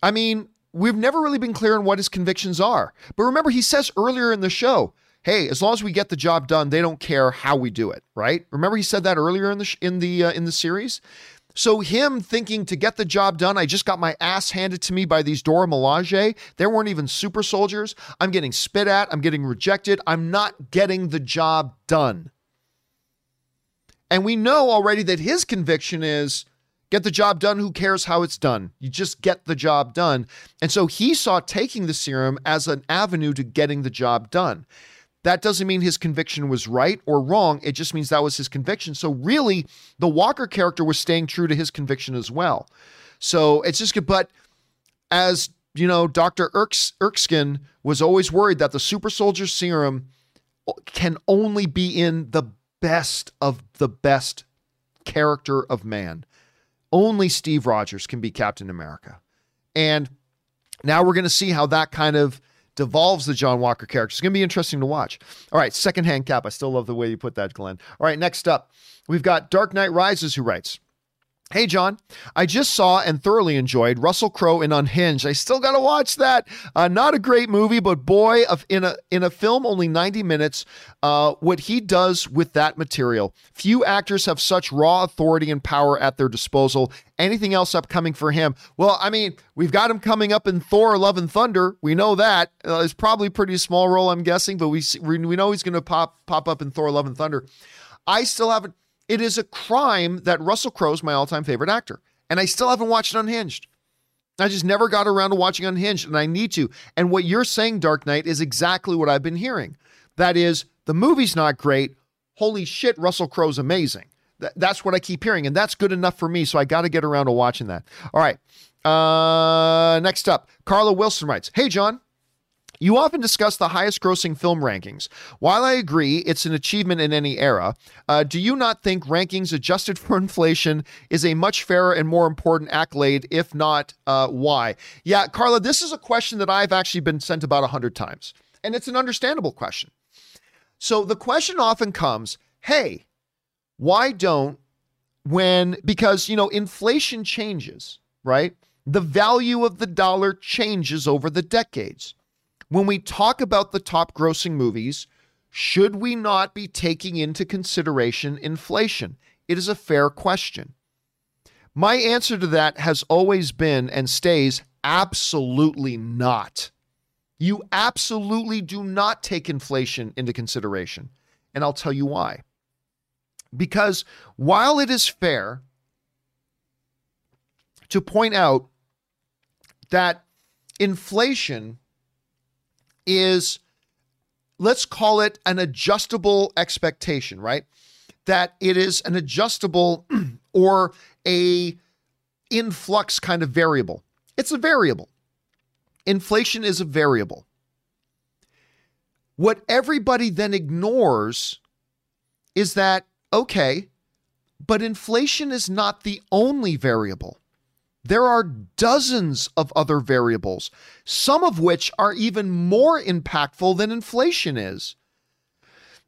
I mean, we've never really been clear on what his convictions are. But remember, he says earlier in the show, "Hey, as long as we get the job done, they don't care how we do it." Right? Remember, he said that earlier in the sh- in the uh, in the series. So him thinking to get the job done, I just got my ass handed to me by these Dora Milaje. They weren't even super soldiers. I'm getting spit at. I'm getting rejected. I'm not getting the job done. And we know already that his conviction is Get the job done. Who cares how it's done? You just get the job done. And so he saw taking the serum as an avenue to getting the job done. That doesn't mean his conviction was right or wrong. It just means that was his conviction. So, really, the Walker character was staying true to his conviction as well. So, it's just good. But as you know, Dr. Erks, Erskine was always worried that the super soldier serum can only be in the best of the best character of man. Only Steve Rogers can be Captain America. And now we're going to see how that kind of devolves the John Walker character. It's going to be interesting to watch. All right, secondhand cap. I still love the way you put that, Glenn. All right, next up, we've got Dark Knight Rises who writes, Hey, John, I just saw and thoroughly enjoyed Russell Crowe in Unhinged. I still got to watch that. Uh, not a great movie, but boy, in a in a film only 90 minutes, uh, what he does with that material. Few actors have such raw authority and power at their disposal. Anything else upcoming for him? Well, I mean, we've got him coming up in Thor: Love and Thunder. We know that uh, it's probably pretty small role, I'm guessing, but we we know he's going to pop pop up in Thor: Love and Thunder. I still haven't it is a crime that Russell Crowe is my all time favorite actor. And I still haven't watched Unhinged. I just never got around to watching Unhinged, and I need to. And what you're saying, Dark Knight, is exactly what I've been hearing. That is, the movie's not great. Holy shit, Russell Crowe's amazing. that's what I keep hearing, and that's good enough for me. So I got to get around to watching that. All right. Uh, next up, Carla Wilson writes Hey, John. You often discuss the highest grossing film rankings. While I agree it's an achievement in any era, uh, do you not think rankings adjusted for inflation is a much fairer and more important accolade? If not, uh, why? Yeah, Carla, this is a question that I've actually been sent about a hundred times, and it's an understandable question. So the question often comes hey, why don't when, because, you know, inflation changes, right? The value of the dollar changes over the decades when we talk about the top grossing movies, should we not be taking into consideration inflation? It is a fair question. My answer to that has always been and stays absolutely not. You absolutely do not take inflation into consideration. And I'll tell you why. Because while it is fair to point out that inflation is let's call it an adjustable expectation, right? That it is an adjustable or a influx kind of variable. It's a variable. Inflation is a variable. What everybody then ignores is that, okay, but inflation is not the only variable. There are dozens of other variables, some of which are even more impactful than inflation is.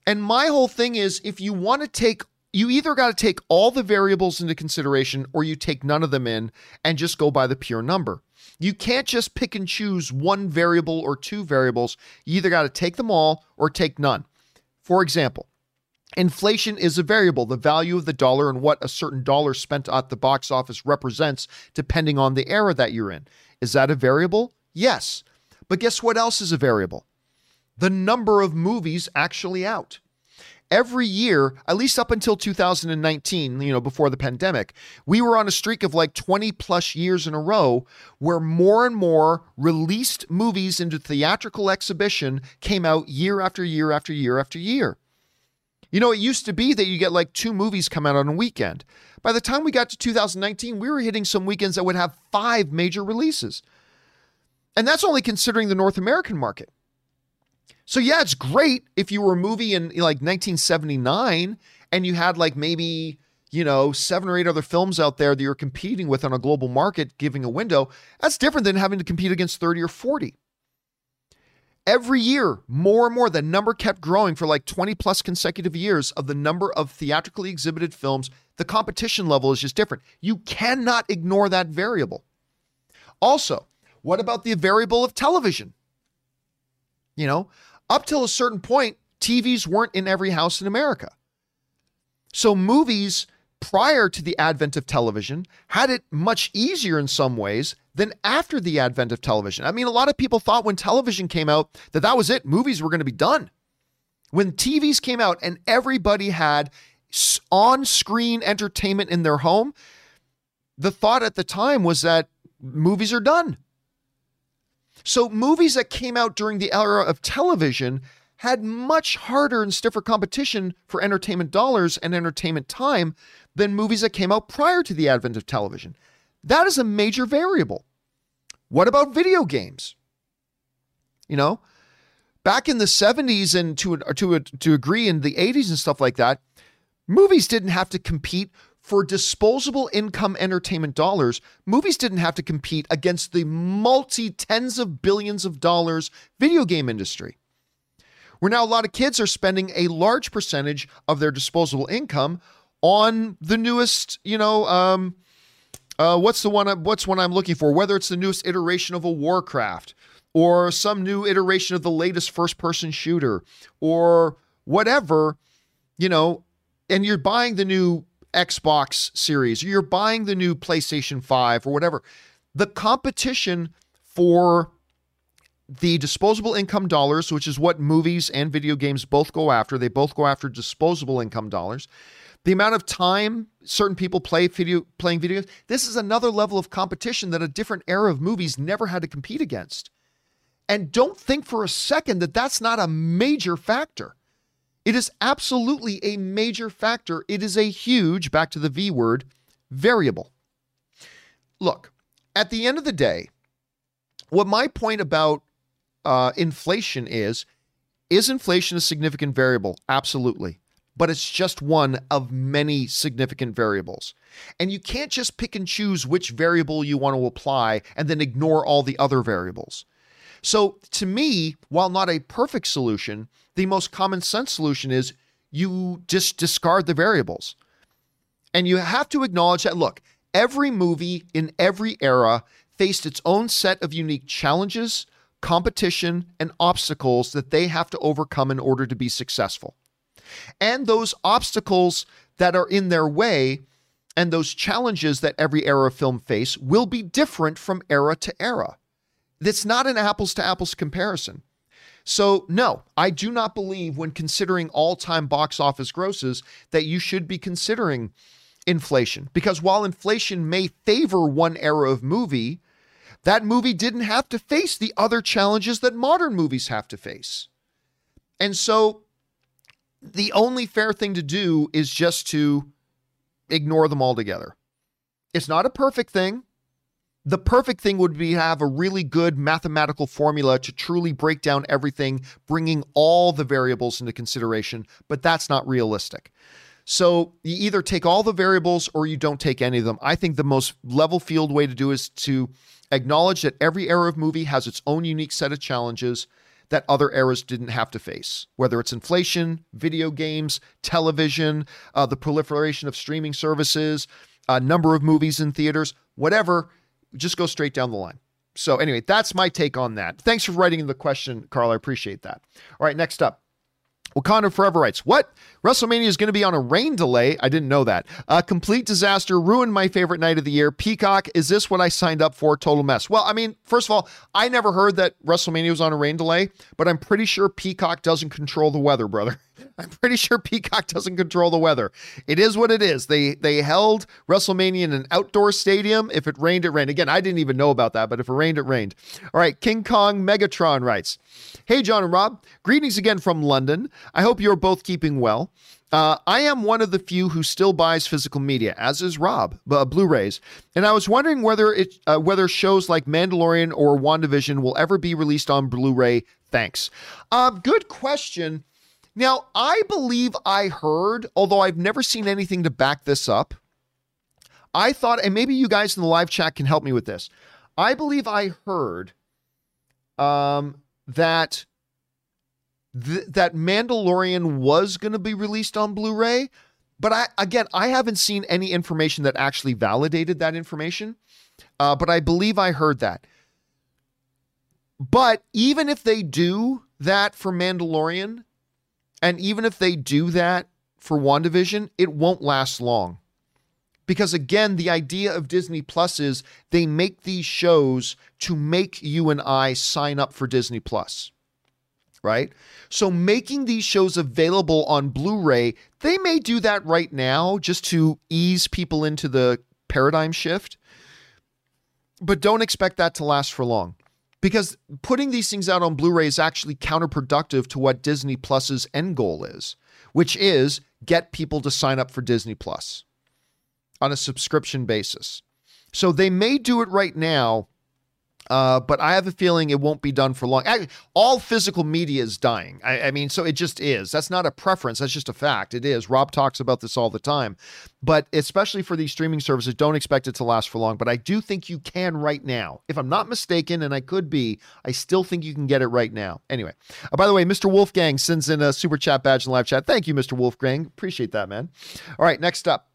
And my whole thing is if you want to take, you either got to take all the variables into consideration or you take none of them in and just go by the pure number. You can't just pick and choose one variable or two variables. You either got to take them all or take none. For example, Inflation is a variable, the value of the dollar and what a certain dollar spent at the box office represents, depending on the era that you're in. Is that a variable? Yes. But guess what else is a variable? The number of movies actually out. Every year, at least up until 2019, you know, before the pandemic, we were on a streak of like 20 plus years in a row where more and more released movies into theatrical exhibition came out year after year after year after year. You know, it used to be that you get like two movies come out on a weekend. By the time we got to 2019, we were hitting some weekends that would have five major releases. And that's only considering the North American market. So, yeah, it's great if you were a movie in like 1979 and you had like maybe, you know, seven or eight other films out there that you're competing with on a global market, giving a window. That's different than having to compete against 30 or 40. Every year, more and more, the number kept growing for like 20 plus consecutive years of the number of theatrically exhibited films. The competition level is just different. You cannot ignore that variable. Also, what about the variable of television? You know, up till a certain point, TVs weren't in every house in America. So movies prior to the advent of television had it much easier in some ways than after the advent of television. I mean, a lot of people thought when television came out that that was it, movies were going to be done. When TVs came out and everybody had on screen entertainment in their home, the thought at the time was that movies are done. So, movies that came out during the era of television had much harder and stiffer competition for entertainment dollars and entertainment time than movies that came out prior to the advent of television. That is a major variable. What about video games? You know, back in the 70s and to to to agree in the 80s and stuff like that, movies didn't have to compete for disposable income entertainment dollars. Movies didn't have to compete against the multi tens of billions of dollars video game industry. Where now a lot of kids are spending a large percentage of their disposable income on the newest, you know, um, Uh, what's the one? What's one I'm looking for? Whether it's the newest iteration of a Warcraft, or some new iteration of the latest first-person shooter, or whatever, you know, and you're buying the new Xbox Series, you're buying the new PlayStation 5 or whatever. The competition for the disposable income dollars, which is what movies and video games both go after, they both go after disposable income dollars. The amount of time certain people play video playing video games, this is another level of competition that a different era of movies never had to compete against. And don't think for a second that that's not a major factor. It is absolutely a major factor. It is a huge, back to the V word, variable. Look, at the end of the day, what my point about uh, inflation is is inflation a significant variable? Absolutely. But it's just one of many significant variables. And you can't just pick and choose which variable you want to apply and then ignore all the other variables. So, to me, while not a perfect solution, the most common sense solution is you just discard the variables. And you have to acknowledge that look, every movie in every era faced its own set of unique challenges, competition, and obstacles that they have to overcome in order to be successful. And those obstacles that are in their way and those challenges that every era of film face will be different from era to era. That's not an apples to apples comparison. So, no, I do not believe when considering all time box office grosses that you should be considering inflation. Because while inflation may favor one era of movie, that movie didn't have to face the other challenges that modern movies have to face. And so, the only fair thing to do is just to ignore them altogether. It's not a perfect thing the perfect thing would be have a really good mathematical formula to truly break down everything, bringing all the variables into consideration, but that's not realistic. So you either take all the variables or you don't take any of them. I think the most level field way to do is to acknowledge that every era of movie has its own unique set of challenges that other eras didn't have to face, whether it's inflation, video games, television, uh, the proliferation of streaming services, a number of movies in theaters, whatever just go straight down the line. So, anyway, that's my take on that. Thanks for writing in the question, Carl. I appreciate that. All right, next up. Wakanda Forever writes, What? WrestleMania is going to be on a rain delay? I didn't know that. A complete disaster ruined my favorite night of the year. Peacock, is this what I signed up for? Total mess. Well, I mean, first of all, I never heard that WrestleMania was on a rain delay, but I'm pretty sure Peacock doesn't control the weather, brother. I'm pretty sure Peacock doesn't control the weather. It is what it is. They they held WrestleMania in an outdoor stadium. If it rained, it rained. Again, I didn't even know about that, but if it rained, it rained. All right, King Kong Megatron writes, "Hey John and Rob, greetings again from London. I hope you're both keeping well." Uh, I am one of the few who still buys physical media, as is Rob, uh, Blu-rays, and I was wondering whether it uh, whether shows like Mandalorian or WandaVision will ever be released on Blu-ray. Thanks. Uh, good question. Now, I believe I heard, although I've never seen anything to back this up. I thought, and maybe you guys in the live chat can help me with this. I believe I heard um, that th- that Mandalorian was going to be released on Blu-ray, but I again I haven't seen any information that actually validated that information. Uh, but I believe I heard that. But even if they do that for Mandalorian, and even if they do that for WandaVision, it won't last long. Because again, the idea of Disney Plus is they make these shows to make you and I sign up for Disney Plus. Right? So making these shows available on Blu-ray, they may do that right now just to ease people into the paradigm shift. But don't expect that to last for long because putting these things out on Blu-ray is actually counterproductive to what Disney Plus's end goal is, which is get people to sign up for Disney Plus on a subscription basis. So they may do it right now uh, but I have a feeling it won't be done for long. all physical media is dying. I, I, mean, so it just is. That's not a preference. That's just a fact. It is. Rob talks about this all the time. But especially for these streaming services, don't expect it to last for long. But I do think you can right now. If I'm not mistaken, and I could be, I still think you can get it right now. Anyway, uh, by the way, Mr. Wolfgang sends in a super chat badge in live chat. Thank you, Mr. Wolfgang. Appreciate that, man. All right, next up.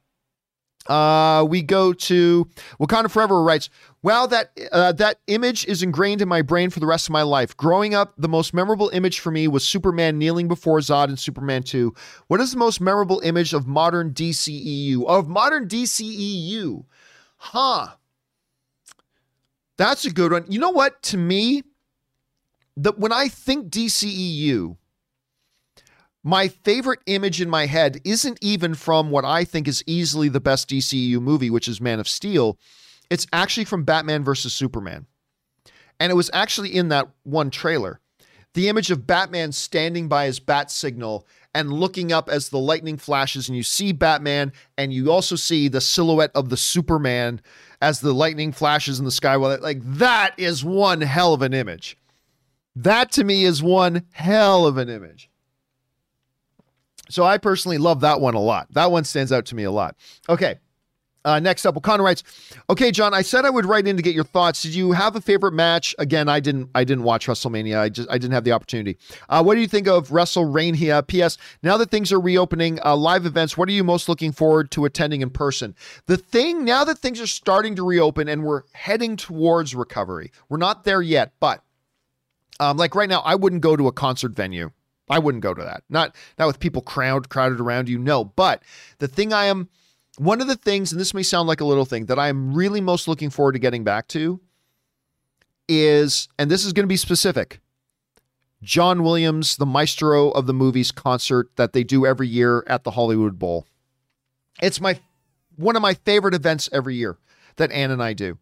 Uh, we go to Wakanda Forever writes, Wow, that uh, that image is ingrained in my brain for the rest of my life. Growing up, the most memorable image for me was Superman kneeling before Zod in Superman 2. What is the most memorable image of modern DCEU? Of modern DCEU? Huh. That's a good one. You know what? To me, the, when I think DCEU, my favorite image in my head isn't even from what I think is easily the best DCEU movie, which is Man of Steel. It's actually from Batman versus Superman. And it was actually in that one trailer. The image of Batman standing by his bat signal and looking up as the lightning flashes, and you see Batman, and you also see the silhouette of the Superman as the lightning flashes in the sky. Well, like that is one hell of an image. That to me is one hell of an image. So I personally love that one a lot. That one stands out to me a lot. Okay. Uh, next up, O'Connor writes, "Okay, John, I said I would write in to get your thoughts. Did you have a favorite match? Again, I didn't. I didn't watch WrestleMania. I just I didn't have the opportunity. Uh, what do you think of WrestleRania? P.S. Now that things are reopening, uh, live events. What are you most looking forward to attending in person? The thing now that things are starting to reopen and we're heading towards recovery. We're not there yet, but um, like right now, I wouldn't go to a concert venue. I wouldn't go to that. Not not with people crowd crowded around you. No, but the thing I am one of the things, and this may sound like a little thing, that I am really most looking forward to getting back to is, and this is going to be specific, John Williams, the maestro of the movies concert that they do every year at the Hollywood Bowl. It's my one of my favorite events every year that Ann and I do.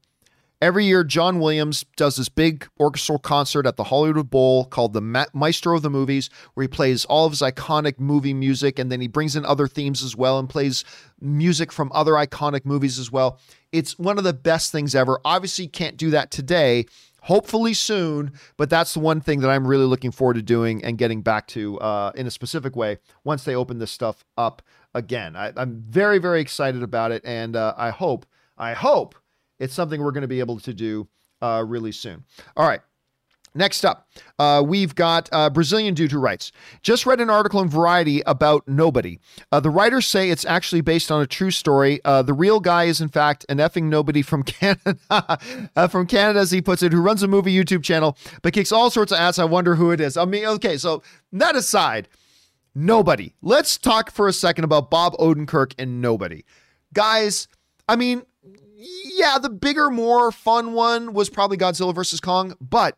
Every year, John Williams does this big orchestral concert at the Hollywood Bowl called the Ma- Maestro of the Movies, where he plays all of his iconic movie music and then he brings in other themes as well and plays music from other iconic movies as well. It's one of the best things ever. Obviously, can't do that today. Hopefully soon, but that's the one thing that I'm really looking forward to doing and getting back to uh, in a specific way once they open this stuff up again. I, am very, very excited about it, and uh, I hope, I hope it's something we're going to be able to do uh, really soon. All right. Next up, uh, we've got uh, Brazilian dude who writes, just read an article in Variety about Nobody. Uh, the writers say it's actually based on a true story. Uh, the real guy is, in fact, an effing nobody from Canada, uh, from Canada, as he puts it, who runs a movie YouTube channel, but kicks all sorts of ass. I wonder who it is. I mean, okay, so that aside, Nobody. Let's talk for a second about Bob Odenkirk and Nobody. Guys, I mean, yeah, the bigger, more fun one was probably Godzilla versus Kong. But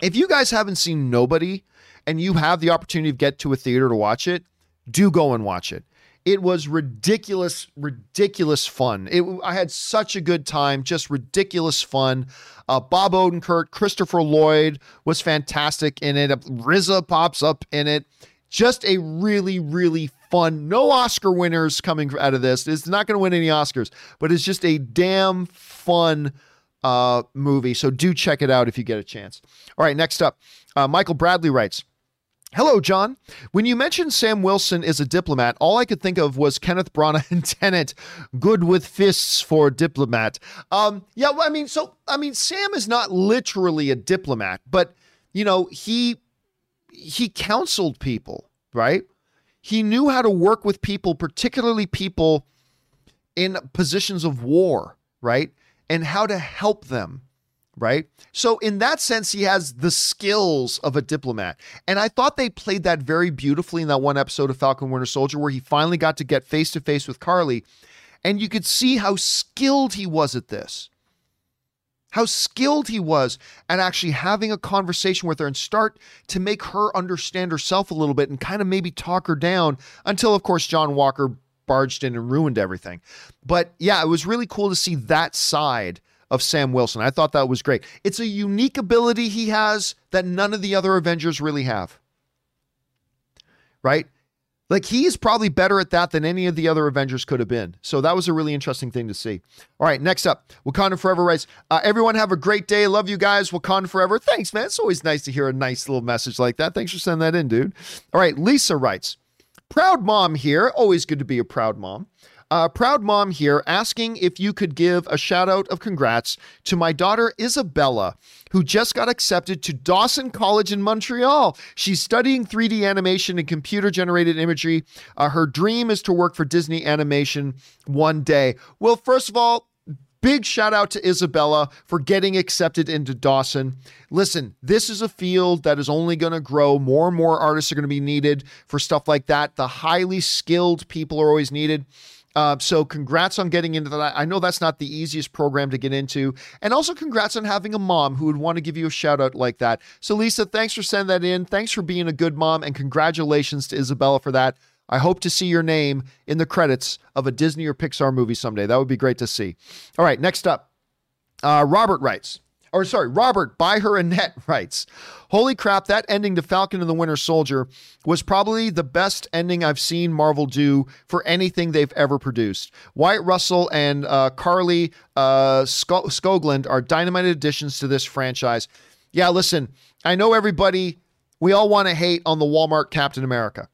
if you guys haven't seen Nobody and you have the opportunity to get to a theater to watch it, do go and watch it. It was ridiculous, ridiculous fun. It, I had such a good time, just ridiculous fun. Uh, Bob Odenkirk, Christopher Lloyd was fantastic in it. RZA pops up in it. Just a really, really fun. No Oscar winners coming out of this. It's not going to win any Oscars, but it's just a damn fun uh, movie. So do check it out if you get a chance. All right, next up, uh, Michael Bradley writes. Hello, John. When you mentioned Sam Wilson is a diplomat, all I could think of was Kenneth Branagh and Tenet, good with fists for diplomat. Um, yeah, well, I mean, so I mean, Sam is not literally a diplomat, but you know, he he counseled people, right? He knew how to work with people, particularly people in positions of war, right? And how to help them, right? So, in that sense, he has the skills of a diplomat. And I thought they played that very beautifully in that one episode of Falcon Winter Soldier where he finally got to get face to face with Karli. And you could see how skilled he was at this how skilled he was at actually having a conversation with her and start to make her understand herself a little bit and kind of maybe talk her down until, of course, John Walker barged in and ruined everything. But yeah, it was really cool to see that side of Sam Wilson. I thought that was great. It's a unique ability he has that none of the other Avengers really have. Right? Like he is probably better at that than any of the other Avengers could have been. So that was a really interesting thing to see. All right, next up, Wakanda Forever writes, uh, "Everyone have a great day. Love you guys. Wakanda Forever. Thanks, man. It's always nice to hear a nice little message like that. Thanks for sending that in, dude. All right, Lisa writes, "Proud mom here. Always good to be a proud mom. Uh, proud mom here asking if you could give a shout out of congrats to my daughter Isabella, who just got accepted to Dawson College in Montreal. She's studying 3D animation and computer generated imagery. Uh, her dream is to work for Disney Animation one day. Well, first of all, Big shout out to Isabella for getting accepted into Dawson. Listen, this is a field that is only going to grow. More and more artists are going to be needed for stuff like that. The highly skilled people are always needed. Uh, so congrats on getting into that. I know that's not the easiest program to get into. And also congrats on having a mom who would want to give you a shout out like that. So Lisa, thanks for sending that in. Thanks for being a good mom and congratulations to Isabella for that. I hope to see your name in the credits of a Disney or Pixar movie someday. That would be great to see. All right, next up, uh, Robert writes, or sorry, Robert by her Annette writes, Holy crap, that ending to Falcon and the Winter Soldier was probably the best ending I've seen Marvel do for anything they've ever produced. Wyatt Russell and uh, Karli uh, Skoglund are dynamite additions to this franchise. Yeah, listen, I know everybody, we all want to hate on the Walmart Captain America.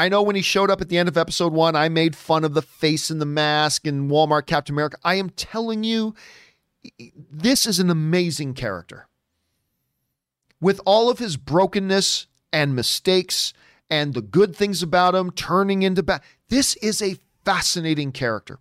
I know when he showed up at the end of episode one, I made fun of the face and the mask and Walmart Captain America. I am telling you, this is an amazing character. With all of his brokenness and mistakes and the good things about him turning into bad, this is a fascinating character.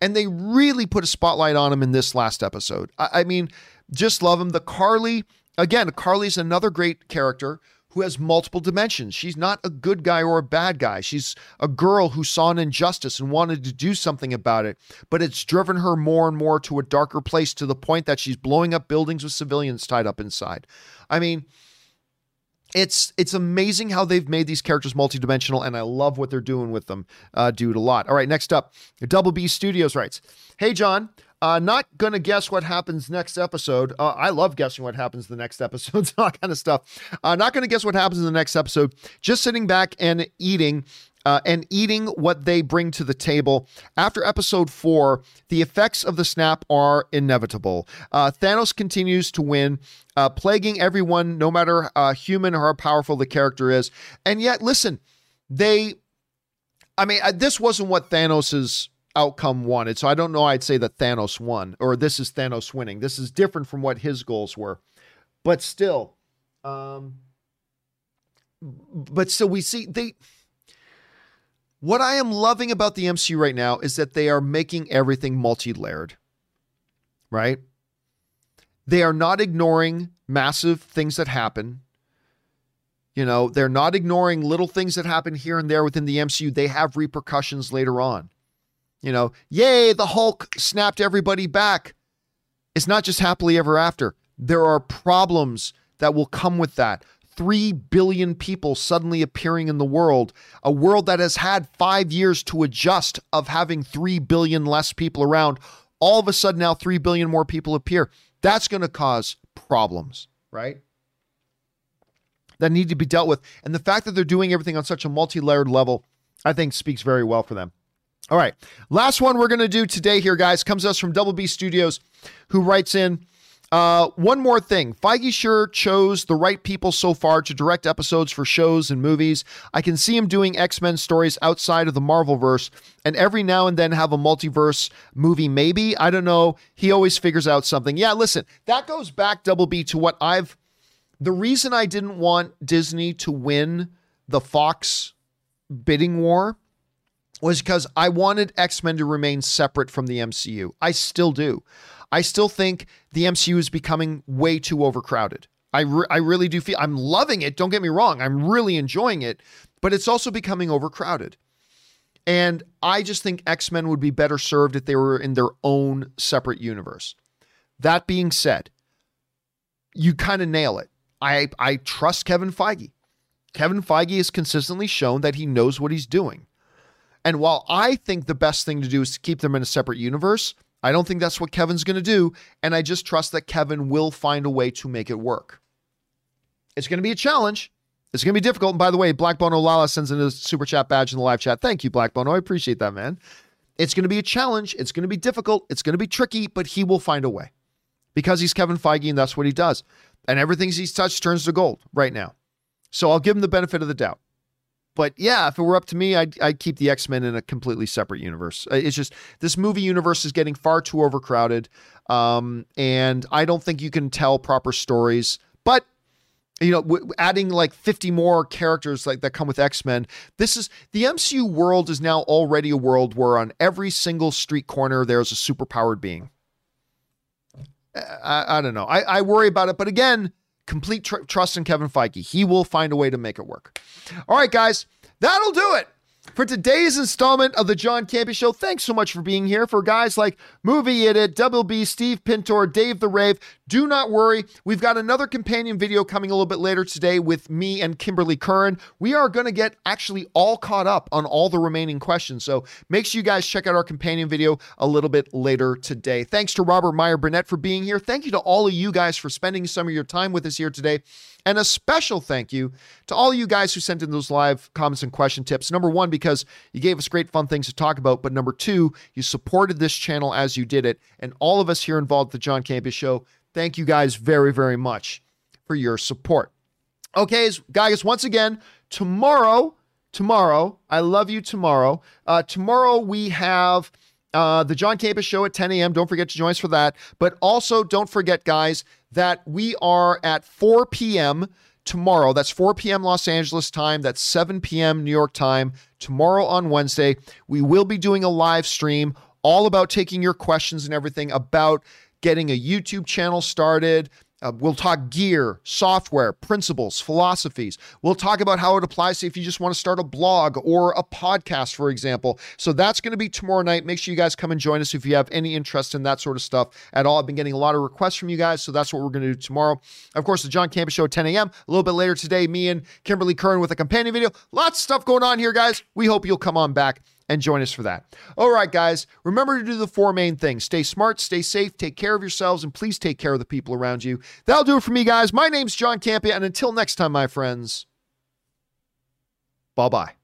And they really put a spotlight on him in this last episode. I, I mean, just love him. The Karli, again, Karli's another great character who has multiple dimensions. She's not a good guy or a bad guy. She's a girl who saw an injustice and wanted to do something about it, but it's driven her more and more to a darker place to the point that she's blowing up buildings with civilians tied up inside. I mean, it's it's amazing how they've made these characters multidimensional, and I love what they're doing with them. Uh, dude, a lot. All right, next up, Double B Studios writes, "Hey John, uh, not going to guess what happens next episode. Uh, I love guessing what happens the next episode, all kind of stuff. Uh, not going to guess what happens in the next episode. Just sitting back and eating. Uh, and eating what they bring to the table. After episode four, the effects of the snap are inevitable. Uh, Thanos continues to win, uh, plaguing everyone, no matter uh, human or how powerful the character is. And yet, listen, they, I mean, uh, this wasn't what Thanos's outcome wanted. So I don't know. I'd say that Thanos won, or this is Thanos winning. This is different from what his goals were, but still, um, but so we see they. What I am loving about the MCU right now is that they are making everything multi-layered. Right? They are not ignoring massive things that happen. You know, they're not ignoring little things that happen here and there within the MCU. They have repercussions later on. You know, yay, the Hulk snapped everybody back. It's not just happily ever after. There are problems that will come with that. 3 billion people suddenly appearing in the world, a world that has had five years to adjust of having 3 billion less people around. All of a sudden, now 3 billion more people appear. That's going to cause problems, right? That need to be dealt with. And the fact that they're doing everything on such a multi layered level, I think speaks very well for them. All right. Last one we're going to do today here, guys, comes us from Double B Studios, who writes in uh, one more thing. Feige sure chose the right people so far to direct episodes for shows and movies. I can see him doing X Men stories outside of the Marvel verse, and every now and then have a multiverse movie, maybe. I don't know. He always figures out something. Yeah, listen, that goes back, Double B, to what I've. The reason I didn't want Disney to win the Fox bidding war was because I wanted X Men to remain separate from the MCU. I still do. I still think the MCU is becoming way too overcrowded. I, re- I really do feel I'm loving it. Don't get me wrong. I'm really enjoying it, but it's also becoming overcrowded. And I just think X Men would be better served if they were in their own separate universe. That being said, you kind of nail it. I, I trust Kevin Feige. Kevin Feige has consistently shown that he knows what he's doing. And while I think the best thing to do is to keep them in a separate universe, I don't think that's what Kevin's going to do. And I just trust that Kevin will find a way to make it work. It's going to be a challenge. It's going to be difficult. And by the way, Black Bono Lala sends in a super chat badge in the live chat. Thank you, Black Bono. I appreciate that, man. It's going to be a challenge. It's going to be difficult. It's going to be tricky, but he will find a way because he's Kevin Feige and that's what he does. And everything he's touched turns to gold right now. So I'll give him the benefit of the doubt. But yeah, if it were up to me, I'd, I'd keep the X Men in a completely separate universe. It's just this movie universe is getting far too overcrowded, um, and I don't think you can tell proper stories. But you know, w- adding like 50 more characters like that come with X-Men. This is the MCU world is now already a world where on every single street corner there's a superpowered being. I, I don't know. I, I worry about it, but again, complete tr- trust in Kevin Feige. He will find a way to make it work. All right, guys, that'll do it for today's installment of the John Campea Show. Thanks so much for being here. For guys like Movie Edit, Double B, Steve Pintor, Dave the Rave, do not worry. We've got another companion video coming a little bit later today with me and Kimberly Curran. We are going to get actually all caught up on all the remaining questions. So make sure you guys check out our companion video a little bit later today. Thanks to Robert Meyer Burnett for being here. Thank you to all of you guys for spending some of your time with us here today. And a special thank you to all you guys who sent in those live comments and question tips. Number one, because you gave us great fun things to talk about. But number two, you supported this channel as you did it. And all of us here involved at the John Campea Show, thank you guys very, very much for your support. Okay, guys, once again, tomorrow, tomorrow, I love you tomorrow. Uh, tomorrow we have uh, the John Campea Show at 10 a.m. Don't forget to join us for that. But also, don't forget, guys, that we are at 4 p.m. tomorrow. That's 4 p.m. Los Angeles time. That's 7 p.m. New York time. Tomorrow on Wednesday, we will be doing a live stream all about taking your questions and everything about getting a YouTube channel started uh, we'll talk gear, software, principles, philosophies. We'll talk about how it applies to if you just want to start a blog or a podcast, for example. So that's going to be tomorrow night. Make sure you guys come and join us if you have any interest in that sort of stuff at all. I've been getting a lot of requests from you guys, so that's what we're going to do tomorrow. Of course, the John Campea Show at 10 a.m. A little bit later today, me and Kimberly Curran with a companion video. Lots of stuff going on here, guys. We hope you'll come on back and join us for that. All right, guys, remember to do the four main things stay smart, stay safe, take care of yourselves, and please take care of the people around you. That'll do it for me, guys. My name's John Campea, and until next time, my friends, bye bye.